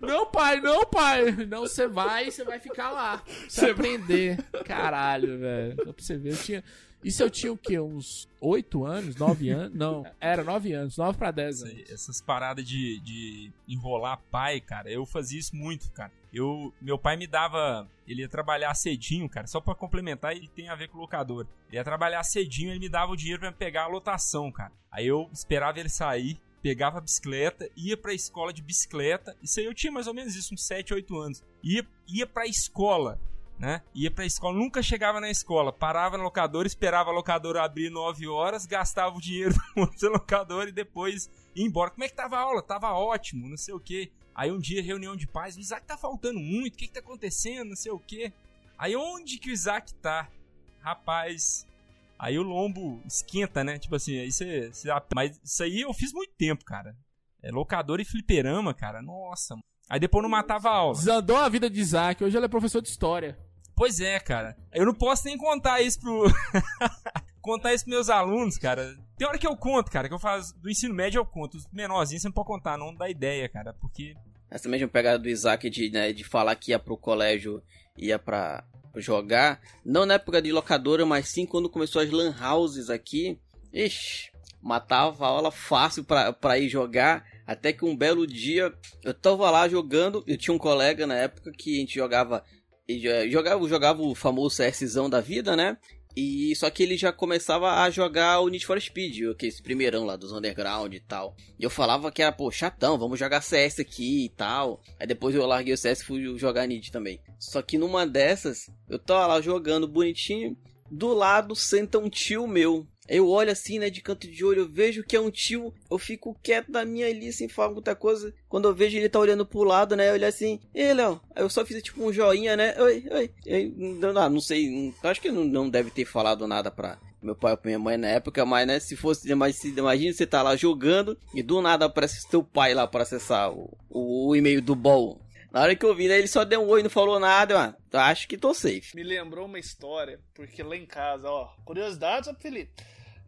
Não, pai, não, pai. Não, você vai, você vai ficar lá. Pra você aprender. Caralho, velho. Só pra você ver, eu tinha. Isso eu tinha o quê? Uns 8 anos? 9 anos? Não, era 9 anos, 9 pra 10 anos. Essas paradas de, de enrolar pai, cara, eu fazia isso muito, cara. Eu, meu pai me dava. Ele ia trabalhar cedinho, cara, só para complementar, ele tem a ver com o locador. Ele ia trabalhar cedinho, ele me dava o dinheiro para pegar a lotação, cara. Aí eu esperava ele sair, pegava a bicicleta, ia pra escola de bicicleta. Isso aí eu tinha mais ou menos isso, uns 7, 8 anos. Ia, ia pra escola, né? Ia pra escola, nunca chegava na escola. Parava na locadora, esperava a locadora abrir 9 horas, gastava o dinheiro do locador e depois ia embora. Como é que tava a aula? Tava ótimo, não sei o que. Aí um dia, reunião de pais, o Isaac tá faltando muito, o que que tá acontecendo, não sei o que. Aí onde que o Isaac tá? Rapaz, Aí o lombo esquenta, né? Tipo assim, aí você. Mas isso aí eu fiz muito tempo, cara. É locador e fliperama, cara. Nossa. Aí depois não matava a aula. Desandou a vida de Isaac. Hoje ele é professor de história. Pois é, cara. Eu não posso nem contar isso pro. contar isso pros meus alunos, cara. Tem hora que eu conto, cara, que eu faço do ensino médio eu conto. Os menorzinhos você não pode contar, não dá ideia, cara. Porque. Essa mesma pegada do Isaac de, né, de falar que ia pro colégio, ia pra, jogar, não na época de locadora, mas sim quando começou as lan houses aqui. Ixi, matava a aula fácil pra, pra ir jogar. Até que um belo dia eu tava lá jogando. Eu tinha um colega na época que a gente jogava. Jogava, jogava o famoso CSzão da vida, né? E só que ele já começava a jogar o Need for Speed, esse primeirão lá dos underground e tal. E eu falava que era, pô, chatão, vamos jogar CS aqui e tal. Aí depois eu larguei o CS e fui jogar Need também. Só que numa dessas, eu tava lá jogando bonitinho, do lado senta um tio meu. Eu olho assim, né, de canto de olho, eu vejo que é um tio, eu fico quieto da minha ali, sem falar muita coisa. Quando eu vejo ele tá olhando pro lado, né, eu olho assim, ei, Léo. Eu só fiz tipo um joinha, né, oi, oi. Eu, não, não sei, acho que não, não deve ter falado nada pra meu pai ou minha mãe na época, mas, né, se fosse, mas se, imagina você tá lá jogando e do nada aparece seu pai lá pra acessar o, o, o e-mail do bol. Na hora que eu vi, né, ele só deu um oi não falou nada, mano. Acho que tô safe. Me lembrou uma história, porque lá em casa, ó, curiosidades, ó, Felipe.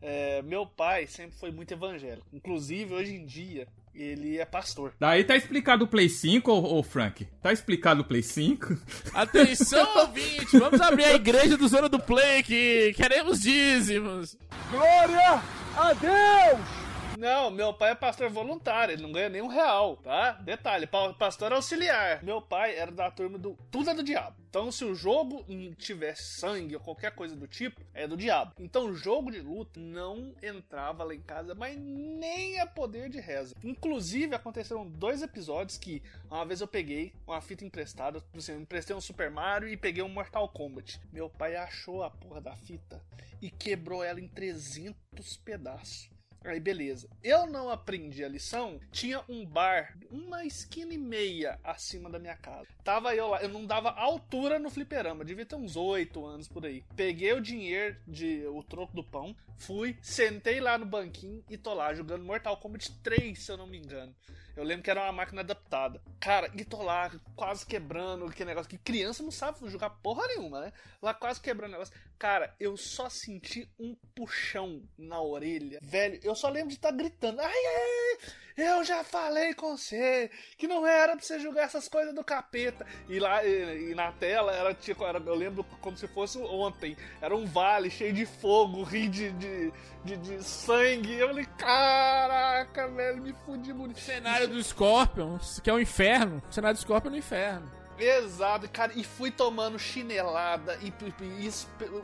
É, meu pai sempre foi muito evangélico. Inclusive, hoje em dia, ele é pastor. Daí tá explicado o Play 5, ô, ô Frank? Tá explicado o Play 5? Atenção, ouvinte! Vamos abrir a igreja do Zona do Play aqui! Queremos dízimos! Glória a Deus! Não, meu pai é pastor voluntário, ele não ganha nem um real, tá? Detalhe, pastor auxiliar. Meu pai era da turma do Tudo é do Diabo. Então, se o jogo tivesse sangue ou qualquer coisa do tipo, é do diabo. Então, o jogo de luta não entrava lá em casa, mas nem a poder de reza. Inclusive, aconteceram dois episódios que uma vez eu peguei uma fita emprestada, assim, eu emprestei um Super Mario e peguei um Mortal Kombat. Meu pai achou a porra da fita e quebrou ela em 300 pedaços. Aí beleza. Eu não aprendi a lição. Tinha um bar, uma esquina e meia acima da minha casa. Tava eu lá, eu não dava altura no fliperama, devia ter uns oito anos por aí. Peguei o dinheiro de o troco do pão, fui, sentei lá no banquinho e tô lá jogando Mortal Kombat 3, se eu não me engano. Eu lembro que era uma máquina adaptada. Cara, e tô lá quase quebrando aquele negócio que criança não sabe jogar porra nenhuma, né? Lá quase quebrando o negócio. Cara, eu só senti um puxão na orelha. Velho, eu só lembro de estar tá gritando. Ai, ai, eu já falei com você que não era pra você jogar essas coisas do capeta. E lá e, e na tela era tipo, era, eu lembro como se fosse ontem. Era um vale cheio de fogo, rio de, de, de, de sangue. Eu falei, caraca, velho, me fudi muito. Cenário do Scorpion, que é o um inferno. O cenário do Scorpion é no inferno. Exato, cara, e fui tomando chinelada. E, e, e,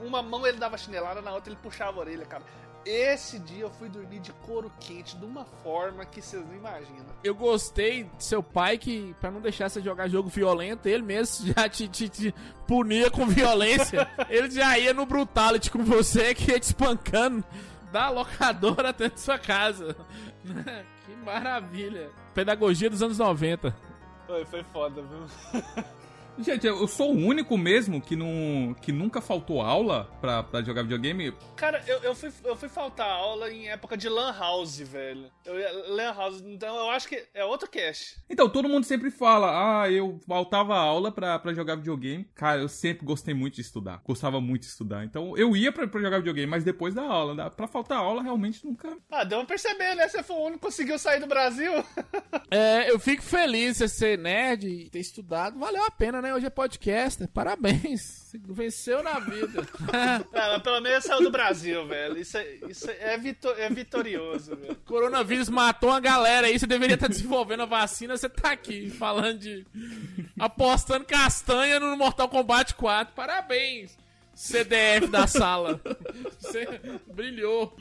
uma mão ele dava chinelada, na outra ele puxava a orelha, cara. Esse dia eu fui dormir de couro quente de uma forma que vocês não imaginam. Eu gostei de seu pai que, para não deixar você jogar jogo violento, ele mesmo já te, te, te punia com violência. ele já ia no Brutality com você, que ia te espancando da locadora até de sua casa. que maravilha. Pedagogia dos anos 90. Foi, foi foda, viu? Gente, eu sou o único mesmo que, não, que nunca faltou aula pra, pra jogar videogame. Cara, eu, eu, fui, eu fui faltar aula em época de Lan House, velho. Eu, lan House, então eu acho que é outro cast. Então, todo mundo sempre fala, ah, eu faltava aula pra, pra jogar videogame. Cara, eu sempre gostei muito de estudar. Gostava muito de estudar. Então, eu ia pra, pra jogar videogame, mas depois da aula. Pra faltar aula, realmente nunca. Ah, deu pra perceber, né? Você foi o único que conseguiu sair do Brasil. é, eu fico feliz de ser nerd e ter estudado. Valeu a pena, né? Né? Hoje é podcaster. Parabéns. Você venceu na vida. Não, pelo menos saiu do Brasil, velho. Isso é, isso é, vitor, é vitorioso, velho. Coronavírus matou uma galera aí. Você deveria estar desenvolvendo a vacina. Você tá aqui falando de. apostando castanha no Mortal Kombat 4. Parabéns. CDF da sala. Você brilhou.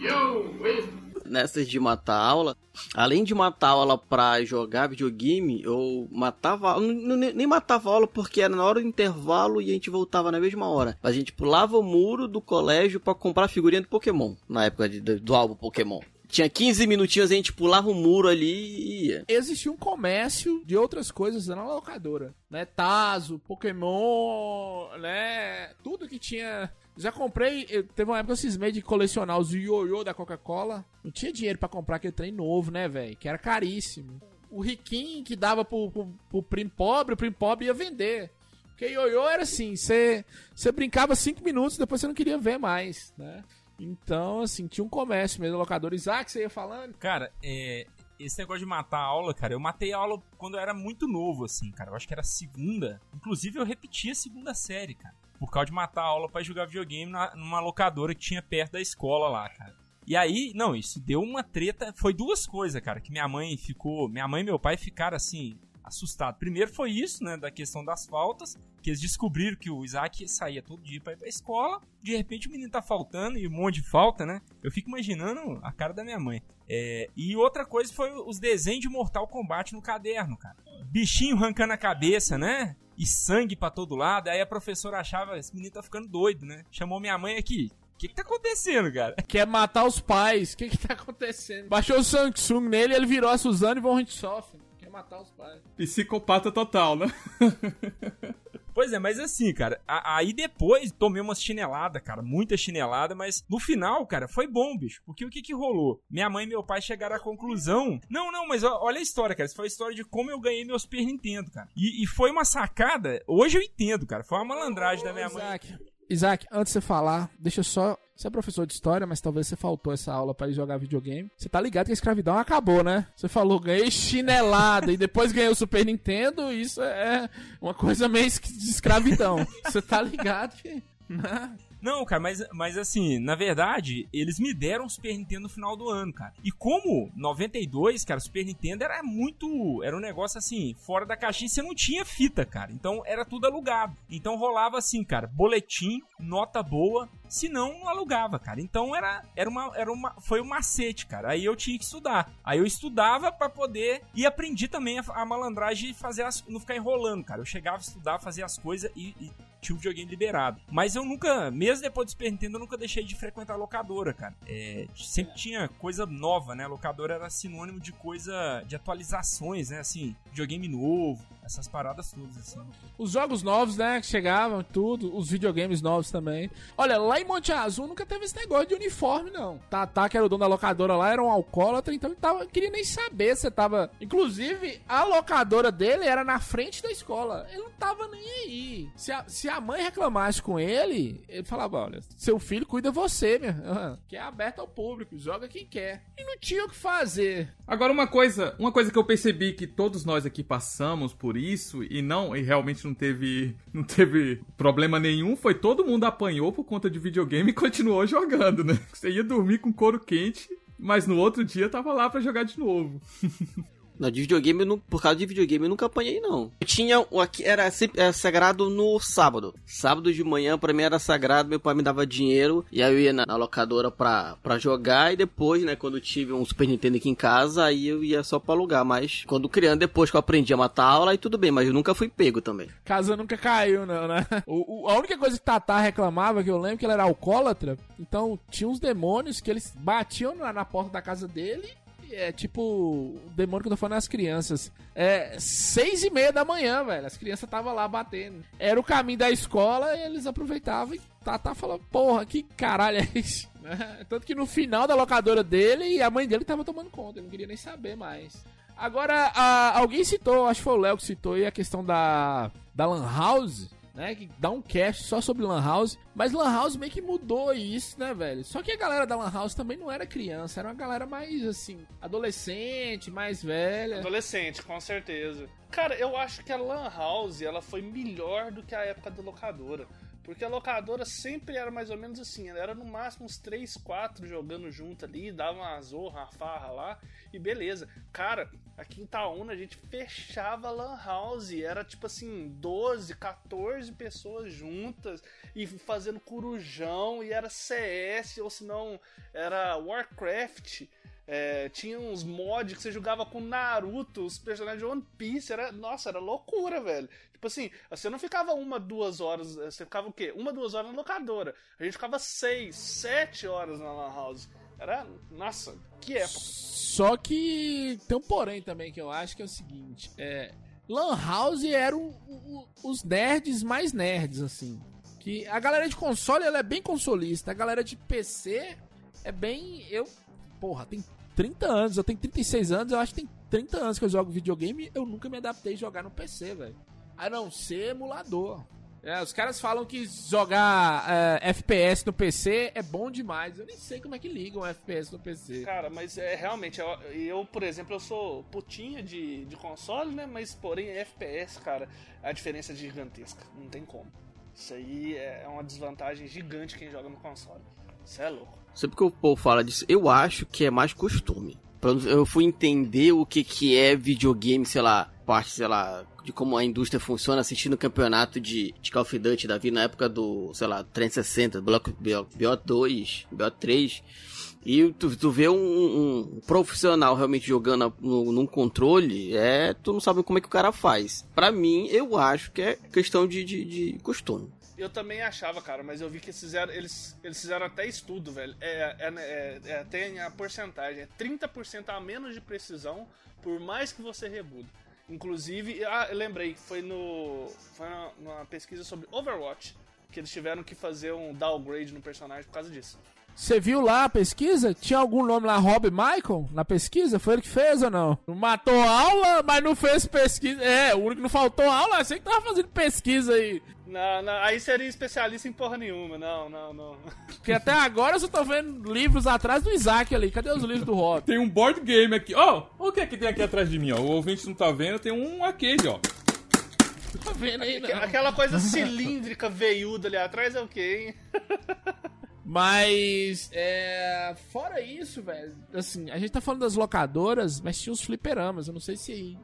Nessas de matar aula, além de matar aula pra jogar videogame, eu matava aula. Nem matava aula porque era na hora do intervalo e a gente voltava na mesma hora. A gente pulava o muro do colégio para comprar figurinha do Pokémon, na época de, do álbum Pokémon. Tinha 15 minutinhos, a gente pulava o um muro ali e ia. Existia um comércio de outras coisas na locadora, né? Tazo, Pokémon, né? Tudo que tinha já comprei, eu, teve uma época que eu cismei de colecionar os ioiô da Coca-Cola. Não tinha dinheiro para comprar aquele trem novo, né, velho? Que era caríssimo. O riquinho que dava pro, pro, pro primo pobre, o primo pobre ia vender. Porque ioiô era assim, você brincava cinco minutos, depois você não queria ver mais, né? Então, assim, tinha um comércio mesmo, locador. Isaac, você ia falando? Cara, é, esse negócio de matar a aula, cara, eu matei a aula quando eu era muito novo, assim, cara. Eu acho que era segunda. Inclusive, eu repeti a segunda série, cara por causa de matar a aula para jogar videogame na, numa locadora que tinha perto da escola lá, cara. E aí, não, isso deu uma treta. Foi duas coisas, cara, que minha mãe ficou. Minha mãe e meu pai ficaram assim, assustados. Primeiro foi isso, né, da questão das faltas, que eles descobriram que o Isaac saía todo dia pra ir pra escola. De repente o menino tá faltando e um monte de falta, né? Eu fico imaginando a cara da minha mãe. É, e outra coisa foi os desenhos de Mortal Kombat no caderno, cara. Bichinho arrancando a cabeça, né? e sangue para todo lado. Aí a professora achava, esse menino tá ficando doido, né? Chamou minha mãe aqui. O que, que tá acontecendo, cara? Quer matar os pais. O que, que tá acontecendo? Baixou o Samsung nele ele virou a Suzane von Richthofen. Matar os pais. Psicopata total, né? Pois é, mas assim, cara, aí depois tomei uma chinelada, cara, muita chinelada, mas no final, cara, foi bom, bicho. Porque o que que rolou? Minha mãe e meu pai chegaram à conclusão. Não, não, mas olha a história, cara. Isso foi a história de como eu ganhei meu Super Nintendo, cara. E, e foi uma sacada. Hoje eu entendo, cara. Foi uma malandragem ô, da minha Isaac, mãe. Isaac, antes de você falar, deixa eu só você é professor de história, mas talvez você faltou essa aula para ir jogar videogame. Você tá ligado que a escravidão acabou, né? Você falou, ganhei chinelada e depois ganhei o Super Nintendo. Isso é uma coisa meio de escravidão. Você tá ligado que. Né? Não, cara, mas, mas assim, na verdade, eles me deram o Super Nintendo no final do ano, cara. E como 92, cara, o Super Nintendo era muito. Era um negócio assim, fora da caixinha, você não tinha fita, cara. Então era tudo alugado. Então rolava assim, cara, boletim, nota boa, se não, alugava, cara. Então era, era uma, era uma, foi um macete, cara. Aí eu tinha que estudar. Aí eu estudava para poder e aprendi também a, a malandragem de fazer as, não ficar enrolando, cara. Eu chegava a estudar, fazer as coisas e, e tinha o videogame liberado. Mas eu nunca, mesmo depois do Super Nintendo, eu nunca deixei de frequentar a locadora, cara. É, sempre tinha coisa nova, né? A locadora era sinônimo de coisa, de atualizações, né? Assim, videogame novo, essas paradas todas, assim. Os jogos novos, né, que chegavam, tudo, os videogames novos também. Olha, lá em Monte Azul nunca teve esse negócio de uniforme, não. Tata, que era o dono da locadora lá, era um alcoólatra, então ele tava, queria nem saber se tava... Inclusive, a locadora dele era na frente da escola. Ele não tava nem aí. Se a, se a mãe reclamasse com ele, ele falava, olha, seu filho cuida você, minha. Que é aberto ao público, joga quem quer. E não tinha o que fazer. Agora, uma coisa, uma coisa que eu percebi que todos nós aqui passamos por isso e não, e realmente não teve, não teve problema nenhum, foi todo mundo apanhou por conta de videogame e continuou jogando, né? Você ia dormir com couro quente, mas no outro dia tava lá para jogar de novo. Não, de videogame, eu não, por causa de videogame, eu nunca apanhei, não. Eu tinha o aqui, era sempre era sagrado no sábado. Sábado de manhã, pra mim era sagrado, meu pai me dava dinheiro, e aí eu ia na, na locadora pra, pra jogar, e depois, né, quando tive um Super Nintendo aqui em casa, aí eu ia só pra alugar. Mas quando criança, depois que eu aprendi a matar aula, aí tudo bem, mas eu nunca fui pego também. Casa nunca caiu, não, né? O, o, a única coisa que Tatá reclamava, que eu lembro que ele era alcoólatra, então tinha uns demônios que eles batiam na, na porta da casa dele é tipo o demônio que eu tô falando as crianças. É seis e meia da manhã, velho. As crianças estavam lá batendo. Era o caminho da escola e eles aproveitavam e tá, tá falando, porra, que caralho é isso? Tanto que no final da locadora dele, a mãe dele tava tomando conta, ele não queria nem saber mais. Agora, a, alguém citou, acho que foi o Léo que citou aí a questão da, da Lan House né? Que dá um cast só sobre Lan House. Mas Lan House meio que mudou isso, né, velho? Só que a galera da Lan House também não era criança, era uma galera mais, assim, adolescente, mais velha. Adolescente, com certeza. Cara, eu acho que a Lan House, ela foi melhor do que a época da locadora. Porque a locadora sempre era mais ou menos assim, era no máximo uns 3, 4 jogando junto ali, dava uma zorra, uma farra lá, e beleza. Cara, aqui em Itaúna a gente fechava a Lan House, era tipo assim, 12, 14 pessoas juntas e fazendo corujão, e era CS, ou se não, era Warcraft. É, tinha uns mods que você jogava com Naruto, os personagens de One Piece. Era, nossa, era loucura, velho. Tipo assim, você não ficava uma, duas horas. Você ficava o quê? Uma, duas horas na locadora. A gente ficava seis, sete horas na Lan House. Era. Nossa, que época. Só que tem um porém também que eu acho que é o seguinte: é. Lan House eram os nerds mais nerds, assim. Que a galera de console ela é bem consolista. A galera de PC é bem. Eu. Porra, tem 30 anos, eu tenho 36 anos, eu acho que tem 30 anos que eu jogo videogame eu nunca me adaptei a jogar no PC, velho. A não ser emulador. É, os caras falam que jogar é, FPS no PC é bom demais. Eu nem sei como é que ligam FPS no PC. Cara, mas é realmente, eu, eu por exemplo, eu sou putinha de, de console, né? Mas porém, FPS, cara, a diferença é gigantesca. Não tem como. Isso aí é uma desvantagem gigante quem joga no console. Isso é louco. Sempre que o povo fala disso, eu acho que é mais costume. Eu fui entender o que, que é videogame, sei lá, parte, sei lá, de como a indústria funciona assistindo o campeonato de, de Call of Duty da na época do, sei lá, 360, Block BO2, BO3. E tu, tu vê um, um, profissional realmente jogando no, num controle, é, tu não sabe como é que o cara faz. Para mim, eu acho que é questão de, de, de costume. Eu também achava, cara, mas eu vi que eles fizeram, eles, eles fizeram até estudo, velho. É, é, é, é tem a porcentagem, é 30% a menos de precisão, por mais que você rebude. Inclusive, ah, eu lembrei, foi no. Foi numa pesquisa sobre Overwatch que eles tiveram que fazer um downgrade no personagem por causa disso. Você viu lá a pesquisa? Tinha algum nome lá, Rob Michael, na pesquisa? Foi ele que fez ou não? Matou aula, mas não fez pesquisa. É, o único que não faltou aula, você que tava fazendo pesquisa aí. Não, não, aí seria especialista em porra nenhuma, não, não, não. Porque até agora eu só tô vendo livros atrás do Isaac ali. Cadê os livros do Rob? Tem um board game aqui. Ó, oh, o que é que tem aqui atrás de mim, ó? O ouvinte não tá vendo, tem um arcade, ó. Tá vendo aí, não. Aquela coisa cilíndrica veiuda ali atrás é o quê, hein? Mas, é, fora isso, velho, assim, a gente tá falando das locadoras, mas tinha os fliperamas. Eu não sei se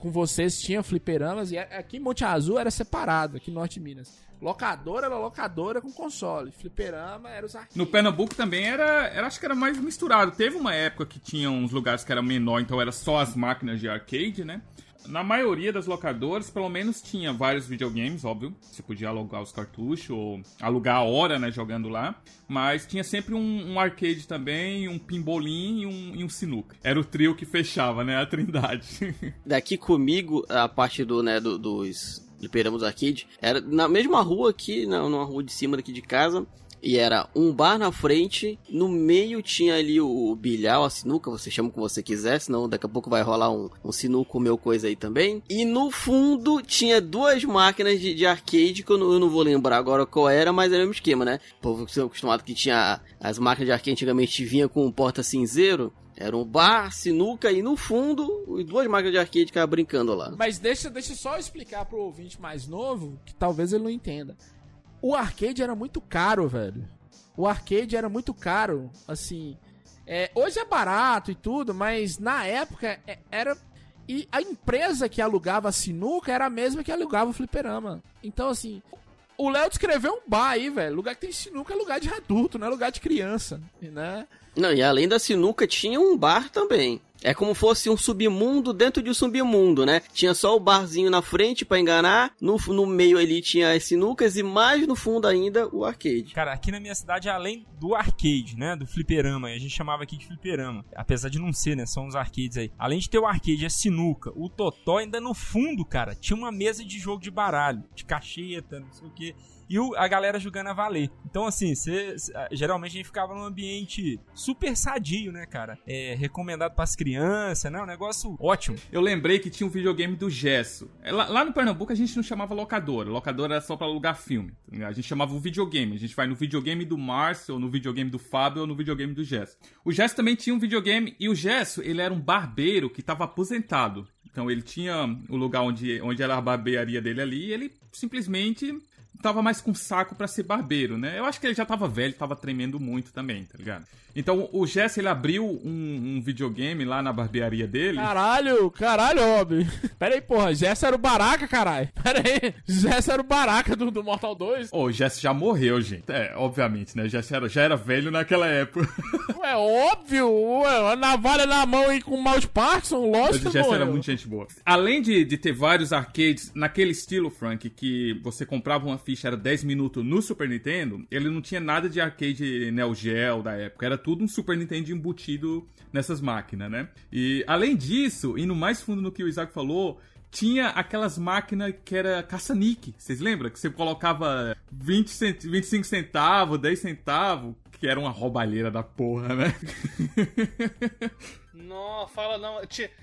com vocês tinha fliperamas. E aqui em Monte Azul era separado, aqui em Norte de Minas. Locadora era locadora com console. Fliperama era os arcades. No Pernambuco também era, era, acho que era mais misturado. Teve uma época que tinha uns lugares que era menor, então era só as máquinas de arcade, né? Na maioria das locadoras, pelo menos tinha vários videogames, óbvio. Você podia alugar os cartuchos ou alugar a hora, né, jogando lá. Mas tinha sempre um, um arcade também, um pinbolim e um, e um sinuca. Era o trio que fechava, né, a trindade. Daqui comigo, a parte do, né, do, dos fliperamos arcade, era na mesma rua aqui, na, numa rua de cima daqui de casa, e era um bar na frente, no meio tinha ali o bilhar, a sinuca, você chama como você quiser, senão daqui a pouco vai rolar um, um sinuco meu coisa aí também. E no fundo tinha duas máquinas de, de arcade, que eu não, eu não, vou lembrar agora qual era, mas era o mesmo esquema, né? O povo que acostumado que tinha as máquinas de arcade antigamente vinha com um porta cinzeiro. Era um bar, sinuca e no fundo, duas máquinas de arcade ficavam brincando lá. Mas deixa, deixa só explicar pro ouvinte mais novo, que talvez ele não entenda. O arcade era muito caro, velho. O arcade era muito caro, assim. É, hoje é barato e tudo, mas na época é, era. E a empresa que alugava a sinuca era a mesma que alugava o fliperama. Então, assim, o Léo descreveu um bar aí, velho. Lugar que tem sinuca é lugar de adulto, não é lugar de criança, né? Não, e além da sinuca tinha um bar também. É como fosse um submundo dentro de um submundo, né? Tinha só o barzinho na frente para enganar, no, no meio ali tinha as sinucas e mais no fundo ainda o arcade. Cara, aqui na minha cidade, além do arcade, né? Do fliperama, a gente chamava aqui de fliperama. Apesar de não ser, né? São os arcades aí. Além de ter o arcade, a sinuca, o totó, ainda no fundo, cara, tinha uma mesa de jogo de baralho, de cacheta, não sei o que e a galera jogando a valer. Então, assim, cê, geralmente a gente ficava num ambiente super sadio, né, cara? É, recomendado pras crianças, né? Um negócio ótimo. Eu lembrei que tinha um videogame do Gesso. É, lá, lá, no Pernambuco a gente não chamava locadora. Locadora era só pra alugar filme. A gente chamava o videogame. A gente vai no videogame do Márcio, ou no videogame do Fábio, ou no videogame do Gesso. O Gesso também tinha um videogame, e o Gesso, ele era um barbeiro que tava aposentado. Então ele tinha o lugar onde, onde era a barbearia dele ali, e ele simplesmente tava mais com saco para ser barbeiro, né? Eu acho que ele já tava velho, tava tremendo muito também, tá ligado? Então o Jesse ele abriu um, um videogame lá na barbearia dele. Caralho, caralho, Rob. Pera aí, porra, Jesse era o Baraka, caralho. Pera aí, Jesse era o Baraka do, do Mortal 2. Ô, o Jesse já morreu, gente. É, obviamente, né? Jesse era, já era velho naquela época. Ué, óbvio, ué, a navalha na mão e com o mouse Parkinson, lógico Mas o Jesse era muito gente boa. Além de, de ter vários arcades naquele estilo, Frank, que você comprava uma ficha, era 10 minutos no Super Nintendo, ele não tinha nada de arcade Neo Geo da época. Era tudo um Super Nintendo embutido nessas máquinas, né? E além disso, indo mais fundo no que o Isaac falou, tinha aquelas máquinas que era caça-nique. Vocês lembram? Que você colocava 20 cent... 25 centavos, 10 centavos, que era uma roubalheira da porra, né? Não, fala não.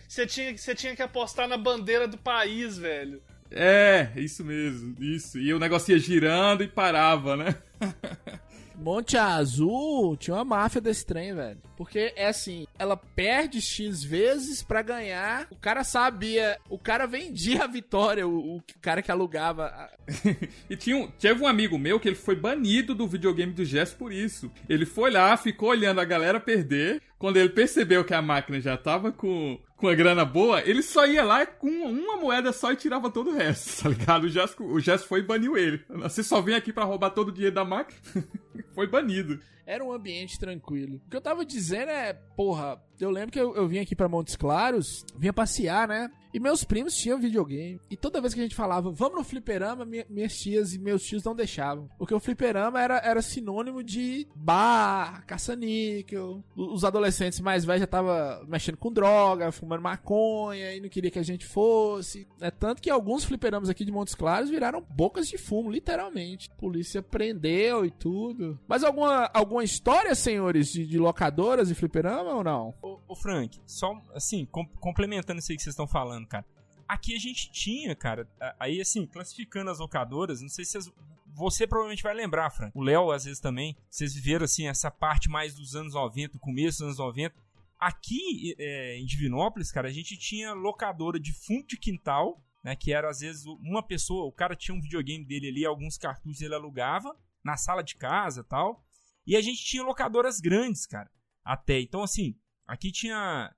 Você tinha, você tinha que apostar na bandeira do país, velho. É, isso mesmo, isso. E o negócio ia girando e parava, né? Monte Azul tinha uma máfia desse trem, velho. Porque é assim, ela perde X vezes para ganhar. O cara sabia, o cara vendia a vitória, o, o cara que alugava. e tinha um, teve um amigo meu que ele foi banido do videogame do Jess por isso. Ele foi lá, ficou olhando a galera perder. Quando ele percebeu que a máquina já tava com, com a grana boa, ele só ia lá com uma moeda só e tirava todo o resto, tá ligado? O Jess, o Jess foi e baniu ele. Você só vem aqui para roubar todo o dinheiro da máquina? foi banido. Era um ambiente tranquilo. O que eu tava dizendo é, porra, eu lembro que eu, eu vim aqui para Montes Claros, vinha passear, né? E meus primos tinham videogame. E toda vez que a gente falava, vamos no fliperama, minha, minhas tias e meus tios não deixavam. Porque o fliperama era, era sinônimo de bar, caça-níquel. Os adolescentes mais velhos já estavam mexendo com droga, fumando maconha e não queria que a gente fosse. É tanto que alguns fliperamas aqui de Montes Claros viraram bocas de fumo, literalmente. A polícia prendeu e tudo. Mas alguma, alguma história, senhores, de, de locadoras e fliperama ou não? Ô, ô Frank, só assim, com, complementando isso aí que vocês estão falando, cara. Aqui a gente tinha, cara, aí assim, classificando as locadoras, não sei se vocês, você provavelmente vai lembrar, Frank. O Léo, às vezes também. Vocês viveram, assim, essa parte mais dos anos 90, começo dos anos 90. Aqui é, em Divinópolis, cara, a gente tinha locadora de fundo de quintal, né? Que era, às vezes, uma pessoa, o cara tinha um videogame dele ali, alguns cartuchos ele alugava na sala de casa tal. E a gente tinha locadoras grandes, cara. Até. Então, assim, aqui tinha.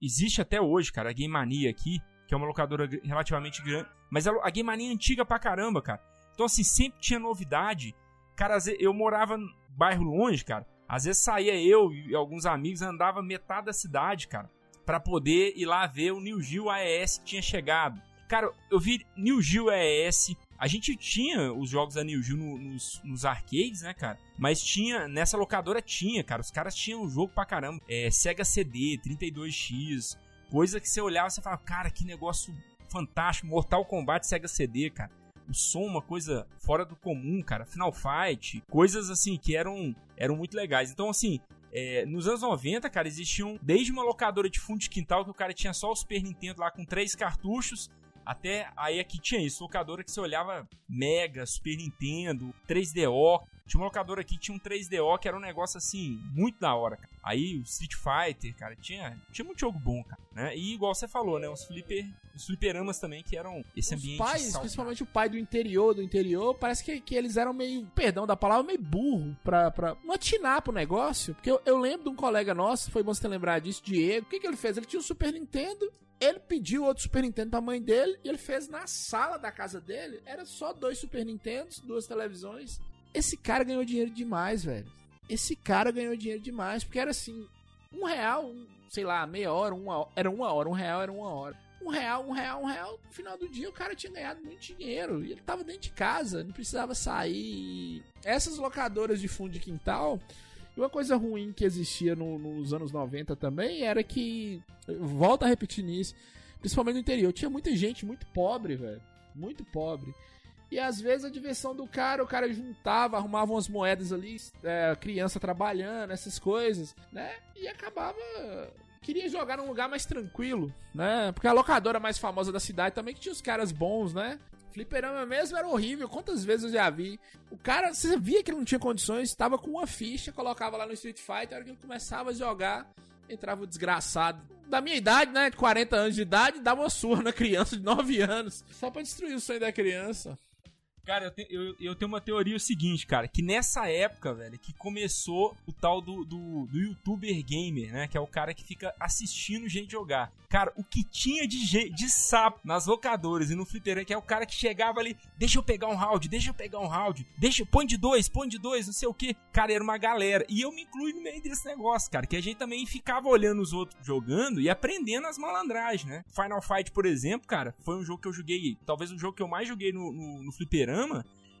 Existe até hoje, cara, a Game Mania aqui, que é uma locadora relativamente grande. Mas a Game Mania é antiga pra caramba, cara. Então, assim, sempre tinha novidade. Cara, eu morava no bairro longe, cara. Às vezes saía eu e alguns amigos, andava metade da cidade, cara, para poder ir lá ver o New Geo AES que tinha chegado. Cara, eu vi New Geo AES, a gente tinha os jogos da New Geo no, nos, nos, arcades, né, cara? Mas tinha, nessa locadora tinha, cara. Os caras tinham um jogo pra caramba. É, Sega CD, 32X, coisa que você olhava e você falava, cara, que negócio fantástico. Mortal Kombat Sega CD, cara. O som, uma coisa fora do comum, cara. Final Fight, coisas assim que eram, eram muito legais. Então, assim, é, nos anos 90, cara, existiam desde uma locadora de fundo de quintal que o cara tinha só o Super Nintendo lá com três cartuchos até aí aqui tinha isso, locadora que você olhava Mega, Super Nintendo, 3DO. Tinha uma locadora aqui que tinha um 3DO que era um negócio assim, muito da hora, cara. Aí o Street Fighter, cara, tinha, tinha muito jogo bom, cara, né? E igual você falou, né? Os flipper, os fliperamas também que eram esse os ambiente. Os pais, saudável. principalmente o pai do interior, do interior, parece que, que eles eram meio, perdão da palavra, meio burro pra, pra não atinar pro negócio. Porque eu, eu lembro de um colega nosso, foi bom você ter lembrado disso, Diego. O que, que ele fez? Ele tinha um Super Nintendo ele pediu outro Super Nintendo pra mãe dele e ele fez na sala da casa dele. Era só dois Super Nintendos, duas televisões. Esse cara ganhou dinheiro demais, velho. Esse cara ganhou dinheiro demais, porque era assim, um real, um, sei lá, meia hora, uma, era uma hora, um real era uma hora. Um real, um real, um real, no final do dia o cara tinha ganhado muito dinheiro. E ele tava dentro de casa, não precisava sair. Essas locadoras de fundo de quintal, e uma coisa ruim que existia no, nos anos 90 também era que, volta a repetir nisso, principalmente no interior, tinha muita gente muito pobre, velho. Muito pobre. E às vezes a diversão do cara, o cara juntava, arrumava umas moedas ali, é, criança trabalhando, essas coisas, né? E acabava. Queria jogar num lugar mais tranquilo, né? Porque a locadora mais famosa da cidade também que tinha os caras bons, né? Fliperama mesmo era horrível. Quantas vezes eu já vi? O cara, você via que ele não tinha condições, estava com uma ficha, colocava lá no Street Fighter, a hora que ele começava a jogar, entrava o desgraçado. Da minha idade, né? De 40 anos de idade, dava uma surra na criança de 9 anos. Só pra destruir o sonho da criança. Cara, eu, te, eu, eu, tenho uma teoria o seguinte, cara, que nessa época, velho, que começou o tal do, do, do youtuber gamer, né? Que é o cara que fica assistindo gente jogar. Cara, o que tinha de, de sapo nas locadoras e no fliperama, que é o cara que chegava ali, deixa eu pegar um round, deixa eu pegar um round, deixa, põe de dois, põe de dois, não sei o que. Cara, era uma galera. E eu me incluí no meio desse negócio, cara, que a gente também ficava olhando os outros jogando e aprendendo as malandragens, né? Final Fight, por exemplo, cara, foi um jogo que eu joguei, talvez o jogo que eu mais joguei no, no, no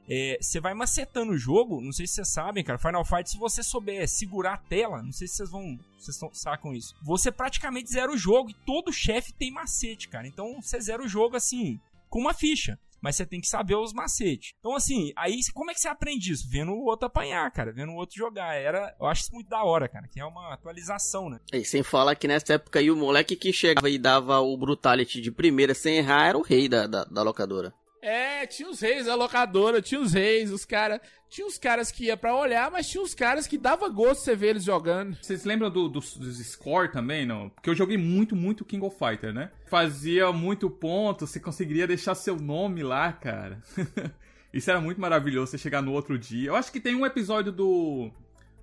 é, você vai macetando o jogo, não sei se vocês sabem, cara, Final Fight, se você souber segurar a tela, não sei se vocês vão, vocês sacam isso, você praticamente zera o jogo e todo chefe tem macete, cara, então você zera o jogo assim, com uma ficha, mas você tem que saber os macetes. Então assim, aí como é que você aprende isso? Vendo o outro apanhar, cara, vendo o outro jogar, era, eu acho isso muito da hora, cara, que é uma atualização, né? E sem falar que nessa época aí o moleque que chegava e dava o Brutality de primeira sem errar era o rei da, da, da locadora. É, tinha os reis da locadora, tinha os reis, os caras. Tinha os caras que ia para olhar, mas tinha os caras que dava gosto você ver eles jogando. Vocês lembram do, do, dos score também, não? Porque eu joguei muito, muito King of Fighter, né? Fazia muito ponto, você conseguiria deixar seu nome lá, cara. Isso era muito maravilhoso, você chegar no outro dia. Eu acho que tem um episódio do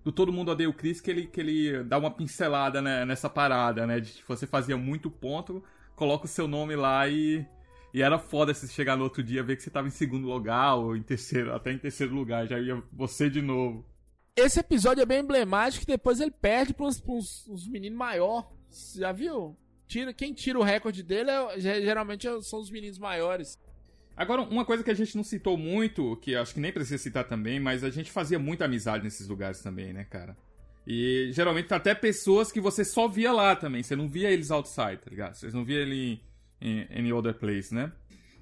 do Todo Mundo Odeia o Chris que ele, que ele dá uma pincelada né, nessa parada, né? De que você fazia muito ponto, coloca o seu nome lá e e era foda se chegar no outro dia ver que você tava em segundo lugar ou em terceiro, até em terceiro lugar, já ia você de novo. Esse episódio é bem emblemático que depois ele perde para uns, uns, uns meninos maior. Já viu? Tira, quem tira o recorde dele é, geralmente são os meninos maiores. Agora, uma coisa que a gente não citou muito, que acho que nem precisa citar também, mas a gente fazia muita amizade nesses lugares também, né, cara? E geralmente até pessoas que você só via lá também, você não via eles outside, tá ligado? Vocês não via ele Any Other Place, né?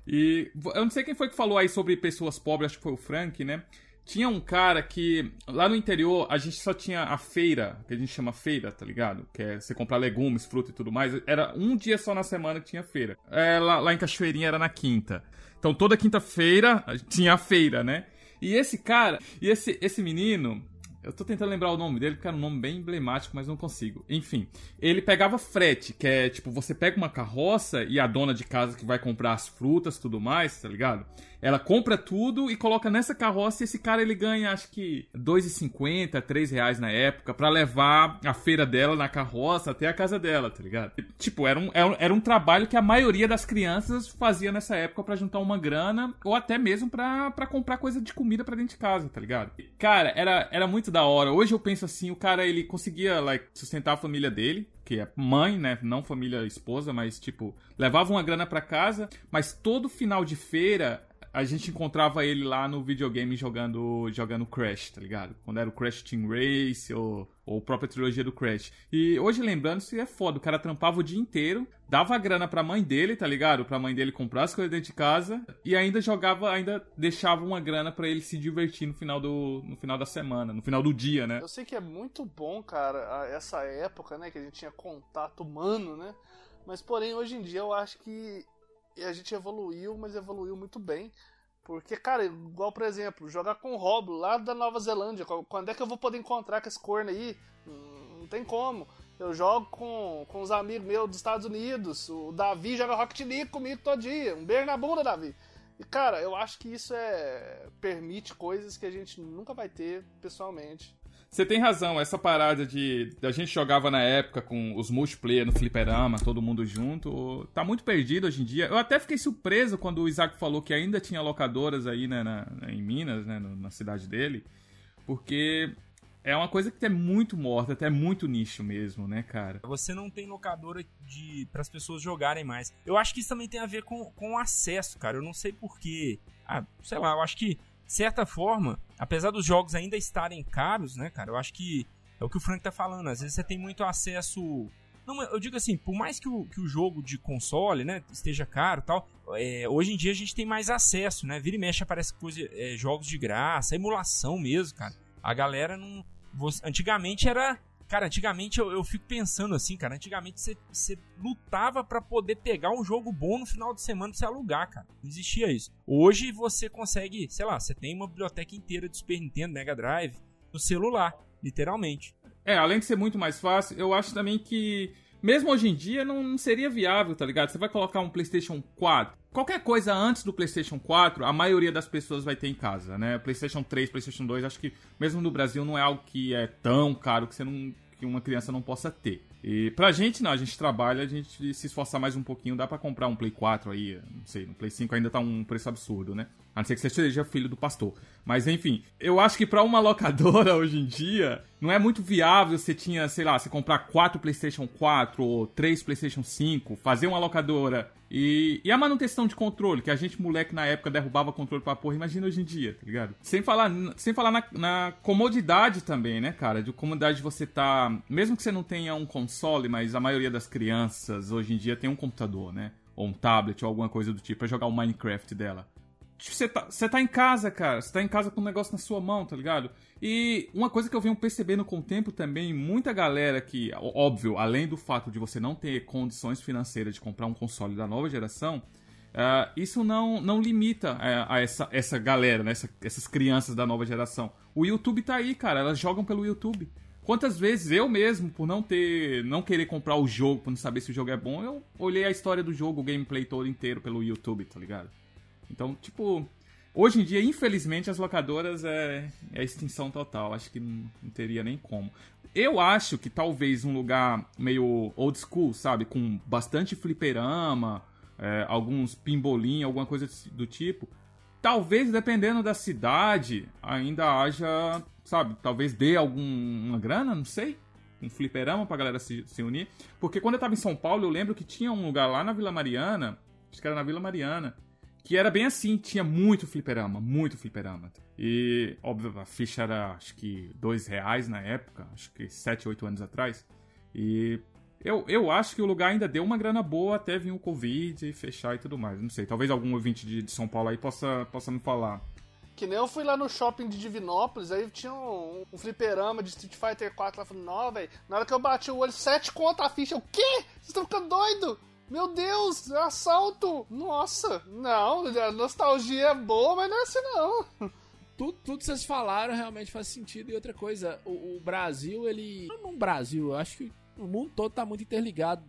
E eu não sei quem foi que falou aí sobre pessoas pobres, acho que foi o Frank, né? Tinha um cara que lá no interior a gente só tinha a feira, que a gente chama feira, tá ligado? Que é você comprar legumes, fruta e tudo mais. Era um dia só na semana que tinha feira. É, lá, lá em Cachoeirinha era na quinta. Então toda quinta-feira tinha a feira, né? E esse cara, e esse, esse menino, eu tô tentando lembrar o nome dele, porque era um nome bem emblemático, mas não consigo. Enfim, ele pegava frete, que é tipo, você pega uma carroça e a dona de casa que vai comprar as frutas tudo mais, tá ligado? Ela compra tudo e coloca nessa carroça e esse cara ele ganha acho que R$2,50, 3 reais na época para levar a feira dela na carroça até a casa dela, tá ligado? Tipo, era um, era um trabalho que a maioria das crianças fazia nessa época para juntar uma grana ou até mesmo para comprar coisa de comida para dentro de casa, tá ligado? Cara, era, era muito da hora. Hoje eu penso assim, o cara ele conseguia like, sustentar a família dele, que é mãe, né? Não família esposa, mas tipo, levava uma grana para casa, mas todo final de feira a gente encontrava ele lá no videogame jogando jogando Crash, tá ligado? Quando era o Crash Team Race ou, ou a própria trilogia do Crash. E hoje lembrando, isso é foda. O cara trampava o dia inteiro, dava grana pra mãe dele, tá ligado? Pra mãe dele comprar as coisas dentro de casa e ainda jogava, ainda deixava uma grana para ele se divertir no final, do, no final da semana, no final do dia, né? Eu sei que é muito bom, cara, essa época, né, que a gente tinha contato humano, né? Mas porém, hoje em dia eu acho que e a gente evoluiu, mas evoluiu muito bem. Porque, cara, igual, por exemplo, jogar com o Rob lá da Nova Zelândia. Quando é que eu vou poder encontrar com esse corno aí? Não tem como. Eu jogo com, com os amigos meus dos Estados Unidos. O Davi joga Rocket League comigo todo dia. Um beijo na bunda, Davi. E, cara, eu acho que isso é permite coisas que a gente nunca vai ter pessoalmente. Você tem razão, essa parada de. A gente jogava na época com os multiplayer no fliperama, todo mundo junto. Tá muito perdido hoje em dia. Eu até fiquei surpreso quando o Isaac falou que ainda tinha locadoras aí, né, na, em Minas, né, na cidade dele. Porque é uma coisa que é muito morta, até muito nicho mesmo, né, cara? Você não tem locadora de para as pessoas jogarem mais. Eu acho que isso também tem a ver com, com acesso, cara. Eu não sei porquê. Ah, sei lá, eu acho que de certa forma, apesar dos jogos ainda estarem caros, né, cara, eu acho que é o que o Frank tá falando. Às vezes você tem muito acesso. Não, eu digo assim, por mais que o, que o jogo de console, né, esteja caro tal, é, hoje em dia a gente tem mais acesso, né? Vira e mexe aparece coisa, é, jogos de graça, emulação mesmo, cara. A galera não. Antigamente era Cara, antigamente eu, eu fico pensando assim, cara. Antigamente você, lutava para poder pegar um jogo bom no final de semana pra você alugar, cara. Não existia isso. Hoje você consegue, sei lá, você tem uma biblioteca inteira de Super Nintendo, Mega Drive no celular, literalmente. É, além de ser muito mais fácil, eu acho também que mesmo hoje em dia não, não seria viável, tá ligado? Você vai colocar um PlayStation 4. Qualquer coisa antes do PlayStation 4, a maioria das pessoas vai ter em casa, né? PlayStation 3, PlayStation 2, acho que mesmo no Brasil não é algo que é tão caro que você não que uma criança não possa ter. E pra gente, não, a gente trabalha, a gente se esforçar mais um pouquinho, dá para comprar um Play 4 aí, não sei, no Play 5 ainda tá um preço absurdo, né? A não ser que você seja filho do pastor. Mas enfim, eu acho que para uma locadora hoje em dia, não é muito viável você tinha, sei lá, você comprar quatro PlayStation 4 ou três PlayStation 5, fazer uma locadora e, e a manutenção de controle, que a gente, moleque, na época derrubava controle pra porra, imagina hoje em dia, tá ligado? Sem falar, sem falar na, na comodidade também, né, cara? De comodidade de você tá. Mesmo que você não tenha um console, mas a maioria das crianças hoje em dia tem um computador, né? Ou um tablet ou alguma coisa do tipo, pra jogar o Minecraft dela. Tipo, você tá, você tá em casa, cara. Você tá em casa com um negócio na sua mão, tá ligado? E uma coisa que eu venho percebendo com o tempo também, muita galera que, óbvio, além do fato de você não ter condições financeiras de comprar um console da nova geração, uh, isso não, não limita a, a, essa, essa galera, né? Essa, essas crianças da nova geração. O YouTube tá aí, cara. Elas jogam pelo YouTube. Quantas vezes eu mesmo, por não ter, não querer comprar o jogo, por não saber se o jogo é bom, eu olhei a história do jogo, o gameplay todo inteiro pelo YouTube, tá ligado? Então, tipo, hoje em dia, infelizmente, as locadoras é, é extinção total. Acho que não, não, teria nem como. Eu acho que talvez um lugar meio old school, sabe? Com bastante fliperama, é, alguns pimbolim, alguma coisa do tipo. Talvez, dependendo da cidade, ainda haja, sabe? Talvez dê alguma grana, não sei. Um fliperama pra galera se, se unir. Porque quando eu tava em São Paulo, eu lembro que tinha um lugar lá na Vila Mariana. Acho que era na Vila Mariana que era bem assim, tinha muito fliperama, muito fliperama. E, óbvio, a ficha era acho que dois reais na época, acho que sete, oito anos atrás. E eu, eu acho que o lugar ainda deu uma grana boa até vir o Covid e fechar e tudo mais. Não sei, talvez algum ouvinte de, de São Paulo aí possa, possa me falar. Que nem eu fui lá no shopping de Divinópolis, aí tinha um, um fliperama de Street Fighter 4 lá, falando, não, velho, na hora que eu bati o olho, sete contra a ficha, o quê? Vocês estão ficando doido? Meu Deus, assalto! Nossa, não, a nostalgia é boa, mas não é assim não. Tudo, tudo que vocês falaram realmente faz sentido. E outra coisa, o, o Brasil, ele. Não Brasil, eu acho que o mundo todo tá muito interligado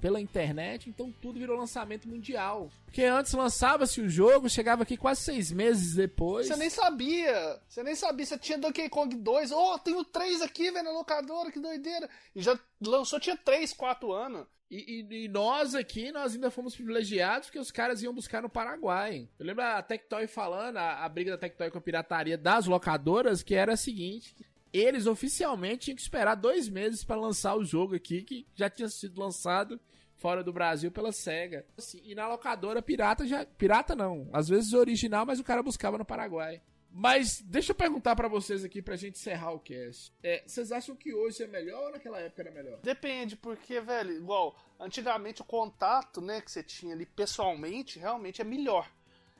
pela internet, então tudo virou lançamento mundial. Porque antes lançava-se o jogo, chegava aqui quase seis meses depois. Você nem sabia! Você nem sabia, você tinha Donkey Kong 2. Oh, tenho três aqui, velho, na locadora, que doideira! E já lançou, tinha três, quatro anos. E, e, e, nós aqui, nós ainda fomos privilegiados porque os caras iam buscar no Paraguai. Eu lembro a Tectoy falando, a, a briga da Tectoy com a pirataria das locadoras, que era a seguinte: eles oficialmente tinham que esperar dois meses para lançar o jogo aqui, que já tinha sido lançado fora do Brasil pela SEGA. Assim, e na locadora pirata já. Pirata não. Às vezes original, mas o cara buscava no Paraguai. Mas deixa eu perguntar para vocês aqui pra gente encerrar o cast. É, vocês acham que hoje é melhor ou naquela época era melhor? Depende, porque, velho, igual, antigamente o contato, né, que você tinha ali pessoalmente, realmente é melhor.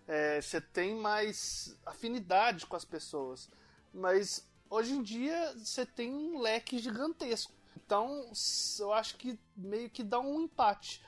É, você tem mais afinidade com as pessoas. Mas hoje em dia você tem um leque gigantesco. Então, eu acho que meio que dá um empate.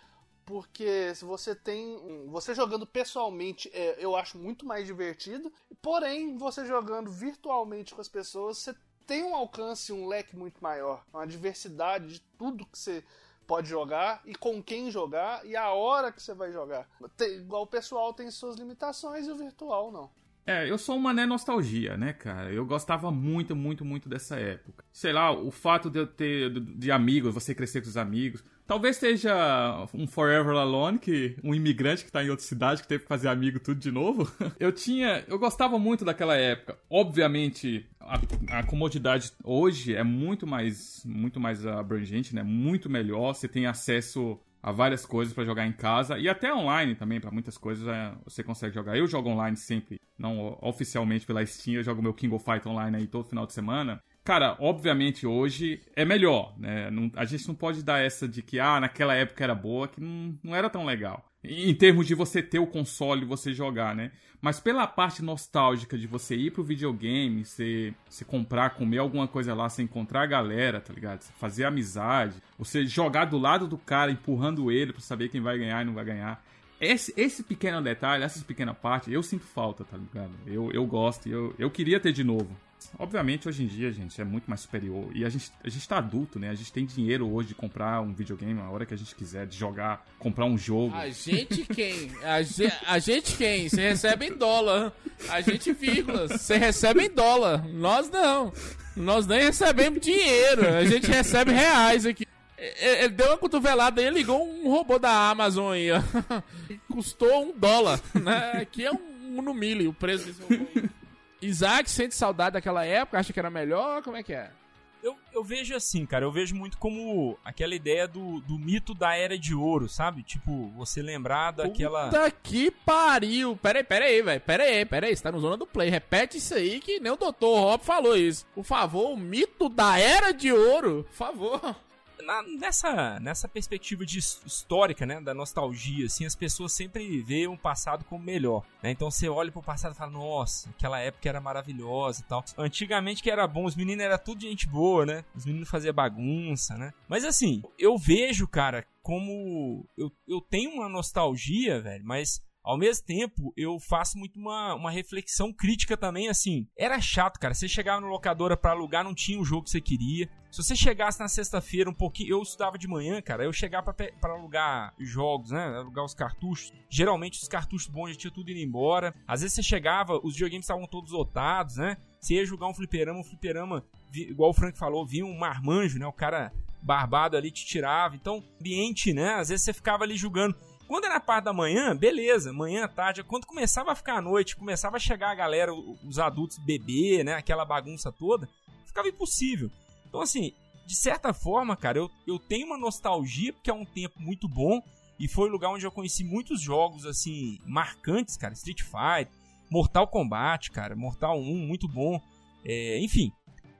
Porque se você tem. Você jogando pessoalmente, é, eu acho muito mais divertido. Porém, você jogando virtualmente com as pessoas, você tem um alcance, um leque muito maior. Uma diversidade de tudo que você pode jogar e com quem jogar e a hora que você vai jogar. Tem, igual o pessoal tem suas limitações e o virtual não. É, eu sou uma né, nostalgia, né, cara? Eu gostava muito, muito, muito dessa época. Sei lá, o fato de eu ter de amigos, você crescer com os amigos. Talvez seja um Forever Alone, que um imigrante que tá em outra cidade que teve que fazer amigo tudo de novo. eu tinha, eu gostava muito daquela época. Obviamente, a, a comodidade hoje é muito mais, muito mais abrangente, né? Muito melhor. Você tem acesso a várias coisas para jogar em casa e até online também, para muitas coisas é, você consegue jogar. Eu jogo online sempre, não oficialmente pela Steam, eu jogo meu King of Fight online aí todo final de semana. Cara, obviamente hoje é melhor, né? Não, a gente não pode dar essa de que, ah, naquela época era boa, que não, não era tão legal. Em termos de você ter o console e você jogar, né? Mas pela parte nostálgica de você ir pro videogame, você, você comprar, comer alguma coisa lá, você encontrar a galera, tá ligado? Você fazer amizade, você jogar do lado do cara, empurrando ele pra saber quem vai ganhar e não vai ganhar. Esse, esse pequeno detalhe, essa pequena parte, eu sinto falta, tá ligado? Eu, eu gosto, eu, eu queria ter de novo. Obviamente, hoje em dia, gente, é muito mais superior. E a gente, a gente tá adulto, né? A gente tem dinheiro hoje de comprar um videogame a hora que a gente quiser, de jogar, comprar um jogo. A gente quem? A, ge a gente quem? Você recebe em dólar. A gente, vírgula. Você recebe em dólar. Nós não. Nós nem recebemos dinheiro. A gente recebe reais aqui. Ele deu uma cotovelada e ligou um robô da Amazon aí, ó. Custou um dólar, né? Aqui é um, um no milho o preço desse robô aí. Isaac sente saudade daquela época? Acha que era melhor? Como é que é? Eu, eu vejo assim, cara, eu vejo muito como aquela ideia do, do mito da era de ouro, sabe? Tipo, você lembrar daquela. Puta que pariu! Pera aí, pera aí, velho. Pera aí, pera aí. Você tá no zona do play. Repete isso aí que nem o Dr. Rob falou isso. Por favor, o mito da era de ouro. Por favor na, nessa, nessa perspectiva de histórica, né, da nostalgia, assim, as pessoas sempre veem o passado como melhor, né? Então você olha pro passado e fala, nossa, aquela época era maravilhosa e tal. Antigamente que era bom, os meninos era tudo gente boa, né? Os meninos faziam bagunça, né? Mas assim, eu vejo, cara, como eu, eu tenho uma nostalgia, velho, mas ao mesmo tempo, eu faço muito uma, uma reflexão crítica também, assim. Era chato, cara. Você chegava no locadora para alugar, não tinha o jogo que você queria. Se você chegasse na sexta-feira um pouquinho. Eu estudava de manhã, cara. Eu chegava para alugar jogos, né? Alugar os cartuchos. Geralmente os cartuchos bons já tinha tudo indo embora. Às vezes você chegava, os videogames estavam todos lotados, né? Você ia jogar um fliperama, um fliperama, igual o Frank falou, vinha um marmanjo, né? O cara barbado ali te tirava. Então, ambiente, né? Às vezes você ficava ali jogando. Quando era parte da manhã, beleza, manhã, tarde. Quando começava a ficar a noite, começava a chegar a galera, os adultos beber, né? Aquela bagunça toda, ficava impossível. Então, assim, de certa forma, cara, eu, eu tenho uma nostalgia, porque é um tempo muito bom. E foi o lugar onde eu conheci muitos jogos, assim, marcantes, cara. Street Fighter, Mortal Kombat, cara. Mortal 1, muito bom. É, enfim.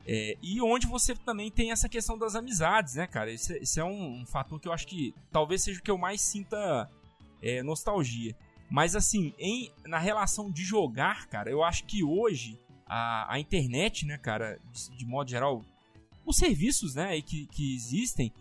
É, e onde você também tem essa questão das amizades, né, cara? Esse, esse é um, um, fator que eu acho que talvez seja o que eu mais sinta é, nostalgia. Mas assim, em, na relação de jogar, cara, eu acho que hoje a, a internet, né, cara, de, de modo geral, os serviços, né, que, que existem,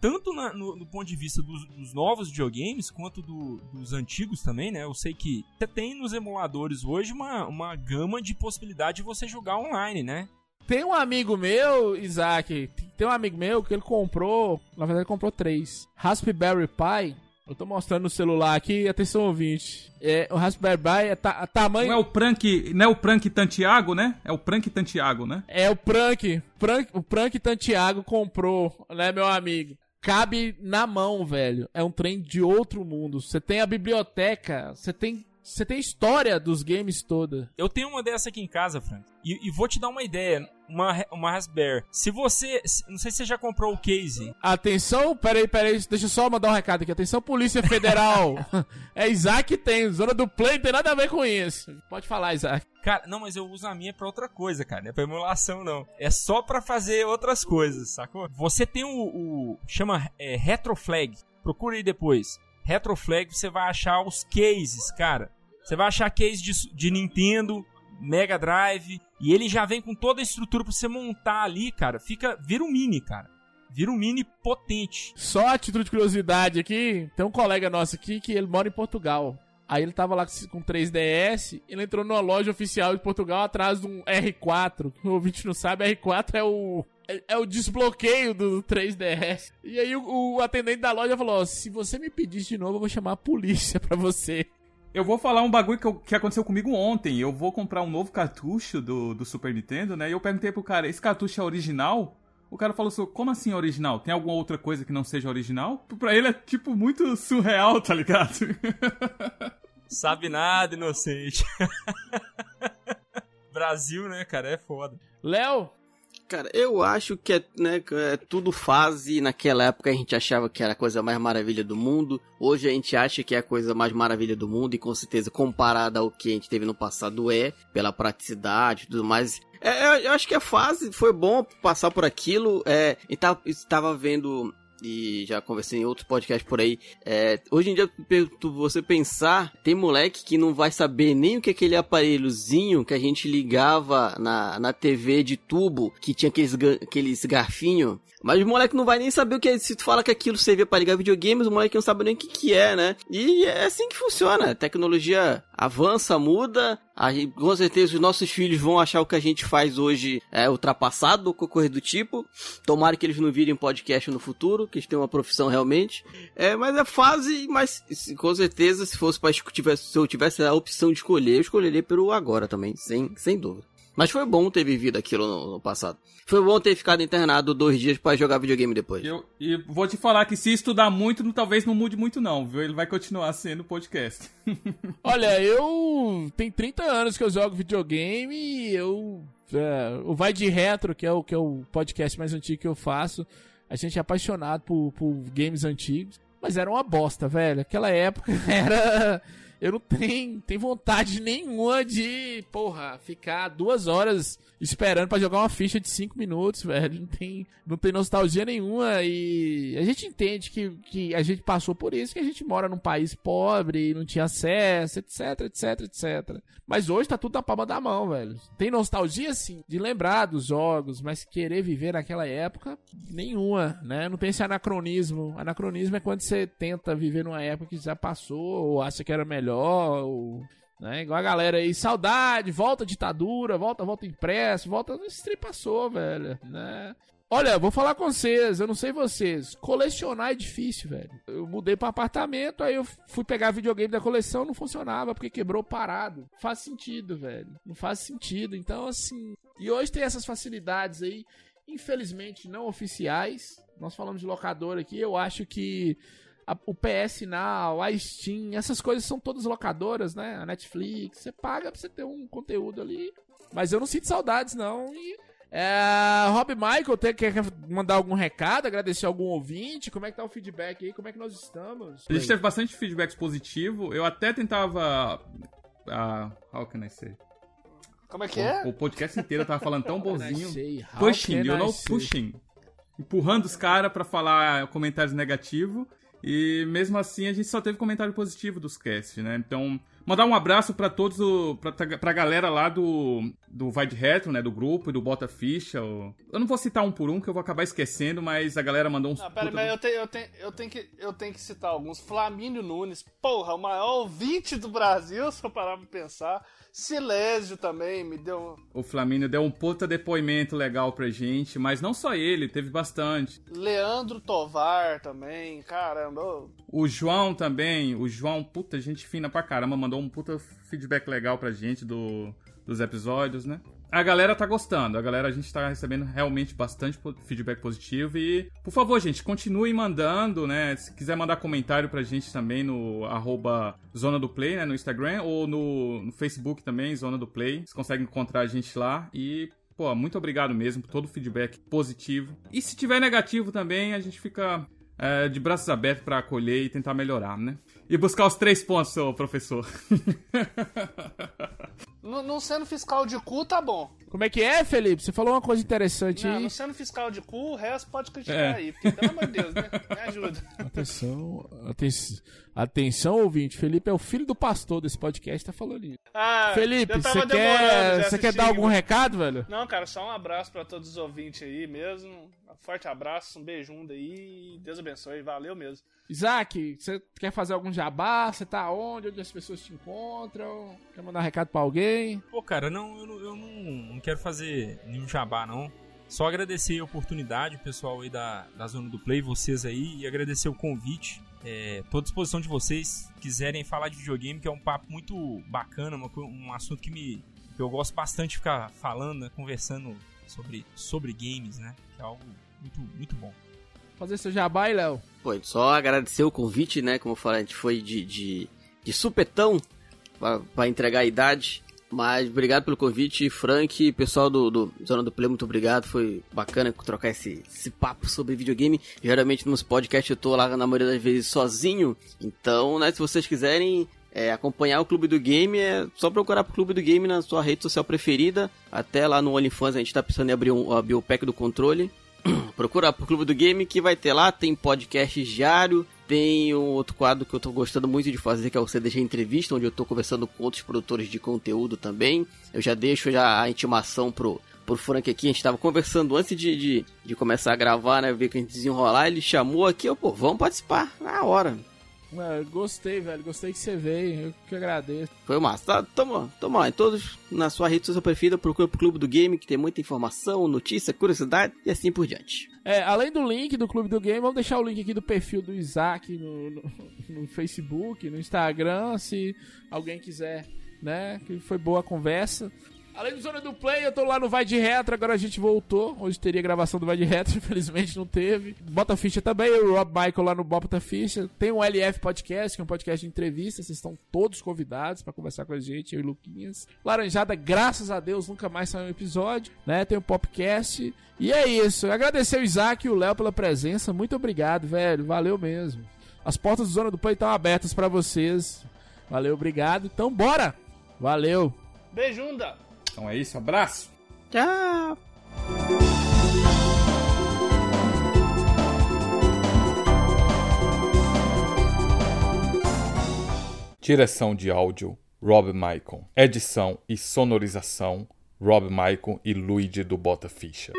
tanto na, no, ponto de vista dos, dos novos videogames quanto do, dos antigos também, né? Eu sei que você tem nos emuladores hoje uma, uma gama de possibilidade de você jogar online, né? Tem um amigo meu, Isaac, tem um amigo meu que ele comprou, na verdade ele comprou três, Raspberry Pi, eu tô mostrando no celular aqui, atenção ouvinte. É, o Raspberry Pi é ta tamanho. Não é o Prank, não é o Prank Tantiago, né? É o Prank Tantiago, né? É o Prank. Prank o Prank Tantiago comprou, né, meu amigo? Cabe na mão, velho. É um trem de outro mundo. Você tem a biblioteca, você tem você tem história dos games toda. Eu tenho uma dessa aqui em casa, Frank. E, e, vou te dar uma ideia. Uma, uma Raspberry. Se você. Não sei se você já comprou o case. Atenção, peraí, peraí. Deixa eu só mandar um recado aqui. Atenção, Polícia Federal. é Isaac tem. Zona do Play não tem nada a ver com isso. Pode falar, Isaac. Cara, não, mas eu uso a minha pra outra coisa, cara. Não é pra emulação, não. É só pra fazer outras coisas, sacou? Você tem o. o chama é, Retroflag. Procura aí depois. Retroflag, você vai achar os cases, cara. Você vai achar case de, de Nintendo, Mega Drive, e ele já vem com toda a estrutura pra você montar ali, cara. Fica, vira um mini, cara. Vira um mini potente. Só a título de curiosidade aqui, tem um colega nosso aqui que ele mora em Portugal. Aí ele tava lá com 3DS, ele entrou numa loja oficial de Portugal atrás de um R4. O ouvinte não sabe, R4 é o é, é o desbloqueio do 3DS. E aí o, o atendente da loja falou: se você me pedir de novo, eu vou chamar a polícia pra você. Eu vou falar um bagulho que, eu, que, aconteceu comigo ontem. Eu vou comprar um novo cartucho do, do Super Nintendo, né? E eu perguntei pro cara: esse cartucho é original? O cara falou assim: como assim original? Tem alguma outra coisa que não seja original? Pra ele é tipo muito surreal, tá ligado? Sabe nada, inocente. Brasil, né, cara? É foda. Léo, Cara, eu acho que é, né, é tudo fase. Naquela época a gente achava que era a coisa mais maravilha do mundo. Hoje a gente acha que é a coisa mais maravilha do mundo. E com certeza, comparada ao que a gente teve no passado, é. Pela praticidade e tudo mais. É, eu acho que a fase foi bom passar por aquilo. É, estava vendo e já conversei em outros podcasts por aí. É, hoje em dia, você pensar, tem moleque que não vai saber nem o que é aquele aparelhozinho que a gente ligava na, na TV de tubo, que tinha aqueles, aqueles garfinhos. Mas o moleque não vai nem saber o que é. Se tu fala que aquilo servia para ligar videogames, o moleque não sabe nem o que, que é, né? E é assim que funciona. A tecnologia avança, muda. Aí, com certeza os nossos filhos vão achar o que a gente faz hoje é ultrapassado ou coisa do tipo. Tomara que eles não virem podcast no futuro, que eles tenham uma profissão realmente. É, mas é fase, mas com certeza se fosse para se eu tivesse a opção de escolher, eu escolheria pelo agora também, sem, sem dúvida. Mas foi bom ter vivido aquilo no, no passado. Foi bom ter ficado internado dois dias para jogar videogame depois. Eu, e vou te falar que se estudar muito, talvez não mude muito não, viu? Ele vai continuar sendo podcast. Olha, eu... Tem 30 anos que eu jogo videogame e eu... É, o Vai de Retro, que é o, que é o podcast mais antigo que eu faço, a gente é apaixonado por, por games antigos. Mas era uma bosta, velho. Aquela época era eu não tenho, tenho vontade nenhuma de, porra, ficar duas horas esperando para jogar uma ficha de cinco minutos, velho. Não tem, não tem nostalgia nenhuma e a gente entende que, que a gente passou por isso, que a gente mora num país pobre, não tinha acesso, etc, etc, etc. Mas hoje tá tudo na palma da mão, velho. Tem nostalgia, sim, de lembrar dos jogos, mas querer viver naquela época, nenhuma, né? Não tem esse anacronismo. Anacronismo é quando você tenta viver numa época que já passou ou acha que era melhor né? Igual a galera aí, saudade, volta ditadura, volta, volta impresso, volta. Esse trem passou, velho, né? Olha, vou falar com vocês, eu não sei vocês, colecionar é difícil, velho. Eu mudei para apartamento, aí eu fui pegar videogame da coleção, não funcionava porque quebrou parado. Faz sentido, velho. Não faz sentido. Então, assim, e hoje tem essas facilidades aí, infelizmente não oficiais. Nós falamos de locador aqui, eu acho que a, o PS Now, a Steam, essas coisas são todas locadoras, né? A Netflix, você paga pra você ter um conteúdo ali. Mas eu não sinto saudades, não. E, é, Rob Michael, tem, quer mandar algum recado, agradecer algum ouvinte? Como é que tá o feedback aí? Como é que nós estamos? A gente teve bastante feedback positivo. Eu até tentava. Uh, how can I say? Como é que é? O, o podcast inteiro tava falando tão bonzinho. Pushing, you know, pushing. Empurrando os caras para falar comentários negativos. E mesmo assim a gente só teve comentário positivo dos cast, né? Então, mandar um abraço para todos, o, pra, pra galera lá do, do Vai de Retro, né? Do grupo e do Bota Ficha. Eu não vou citar um por um, que eu vou acabar esquecendo, mas a galera mandou uns. Não, pera, mas eu tenho, eu, tenho, eu, tenho que, eu tenho que citar alguns. Flamínio Nunes, porra, o maior ouvinte do Brasil, se eu parar pra pensar. Silésio também me deu. O Flamínio deu um puta depoimento legal pra gente, mas não só ele, teve bastante. Leandro Tovar também, caramba. O João também, o João, puta gente fina pra caramba, mandou um puta feedback legal pra gente do, dos episódios, né? a galera tá gostando. A galera, a gente tá recebendo realmente bastante feedback positivo. E, por favor, gente, continue mandando, né? Se quiser mandar comentário pra gente também no arroba Zona do Play, né? No Instagram ou no, no Facebook também, Zona do Play. Vocês conseguem encontrar a gente lá. E Pô, muito obrigado mesmo por todo o feedback positivo. E se tiver negativo também, a gente fica é, de braços abertos para acolher e tentar melhorar, né? E buscar os três pontos, seu professor. não sendo fiscal de cu, tá bom. Como é que é, Felipe? Você falou uma coisa interessante não, aí. Não sendo fiscal de cu, o resto pode criticar é. aí. Porque, pelo amor de Deus, né? Me ajuda. Atenção, atenção, atenção, ouvinte. Felipe é o filho do pastor desse podcast, tá falando isso. Ah, Felipe, você quer, você quer dar algum recado, velho? Não, cara, só um abraço pra todos os ouvintes aí mesmo. Um forte abraço, um beijão daí. Deus abençoe. Valeu mesmo. Isaac, você quer fazer algum jabá? Você tá onde? Onde as pessoas te encontram? Quer mandar um recado pra alguém? Pô, cara, não, eu, não, eu não, não quero fazer nenhum jabá, não. Só agradecer a oportunidade, o pessoal aí da, da Zona do Play, vocês aí, e agradecer o convite. É, tô à disposição de vocês, quiserem falar de videogame, que é um papo muito bacana, uma, um assunto que me que eu gosto bastante de ficar falando, né, conversando sobre, sobre games, né? Que é algo muito, muito bom fazer seu jabá Léo. Pô, só agradecer o convite, né? Como eu falei, a gente foi de, de, de supetão para entregar a idade. Mas obrigado pelo convite, Frank, pessoal do, do Zona do Play, muito obrigado. Foi bacana trocar esse, esse papo sobre videogame. Geralmente nos podcasts eu tô lá na maioria das vezes sozinho. Então, né, se vocês quiserem é, acompanhar o Clube do Game, é só procurar pro Clube do Game na sua rede social preferida. Até lá no OnlyFans a gente tá pensando em abrir, um, abrir o pack do controle. Procura pro Clube do Game que vai ter lá, tem podcast diário, tem um outro quadro que eu tô gostando muito de fazer, que é o CDG Entrevista, onde eu tô conversando com outros produtores de conteúdo também. Eu já deixo já a intimação pro, pro Frank aqui, a gente tava conversando antes de, de, de começar a gravar, né, ver que a gente desenrolar, ele chamou aqui, eu, pô, vamos participar, na hora. Mano, gostei, velho. Gostei que você veio. Eu que agradeço. Foi massa. Tá, tamo, tamo lá. Em todos, na sua rede social preferida, procura pro Clube do Game, que tem muita informação, notícia, curiosidade e assim por diante. É, além do link do Clube do Game, vamos deixar o link aqui do perfil do Isaac no, no, no Facebook, no Instagram, se alguém quiser, né? Que foi boa a conversa. Além do Zona do Play, eu tô lá no Vai de Retro, agora a gente voltou. Hoje teria gravação do Vai de Retro, infelizmente não teve. Bota Ficha também, eu e o Rob Michael lá no Bota Ficha. Tem um LF Podcast, que é um podcast de entrevista, vocês estão todos convidados para conversar com a gente, eu e o Luquinhas. Laranjada, graças a Deus, nunca mais saiu um episódio, né? Tem o um Popcast. E é isso. Agradecer o Isaac e o Léo pela presença. Muito obrigado, velho. Valeu mesmo. As portas do Zona do Play estão abertas para vocês. Valeu, obrigado. Então, bora! Valeu! Beijunda! Então é isso, abraço. Tchau. Direção de áudio Rob Michael. Edição e sonorização Rob Michael e Luigi do Bota Ficha.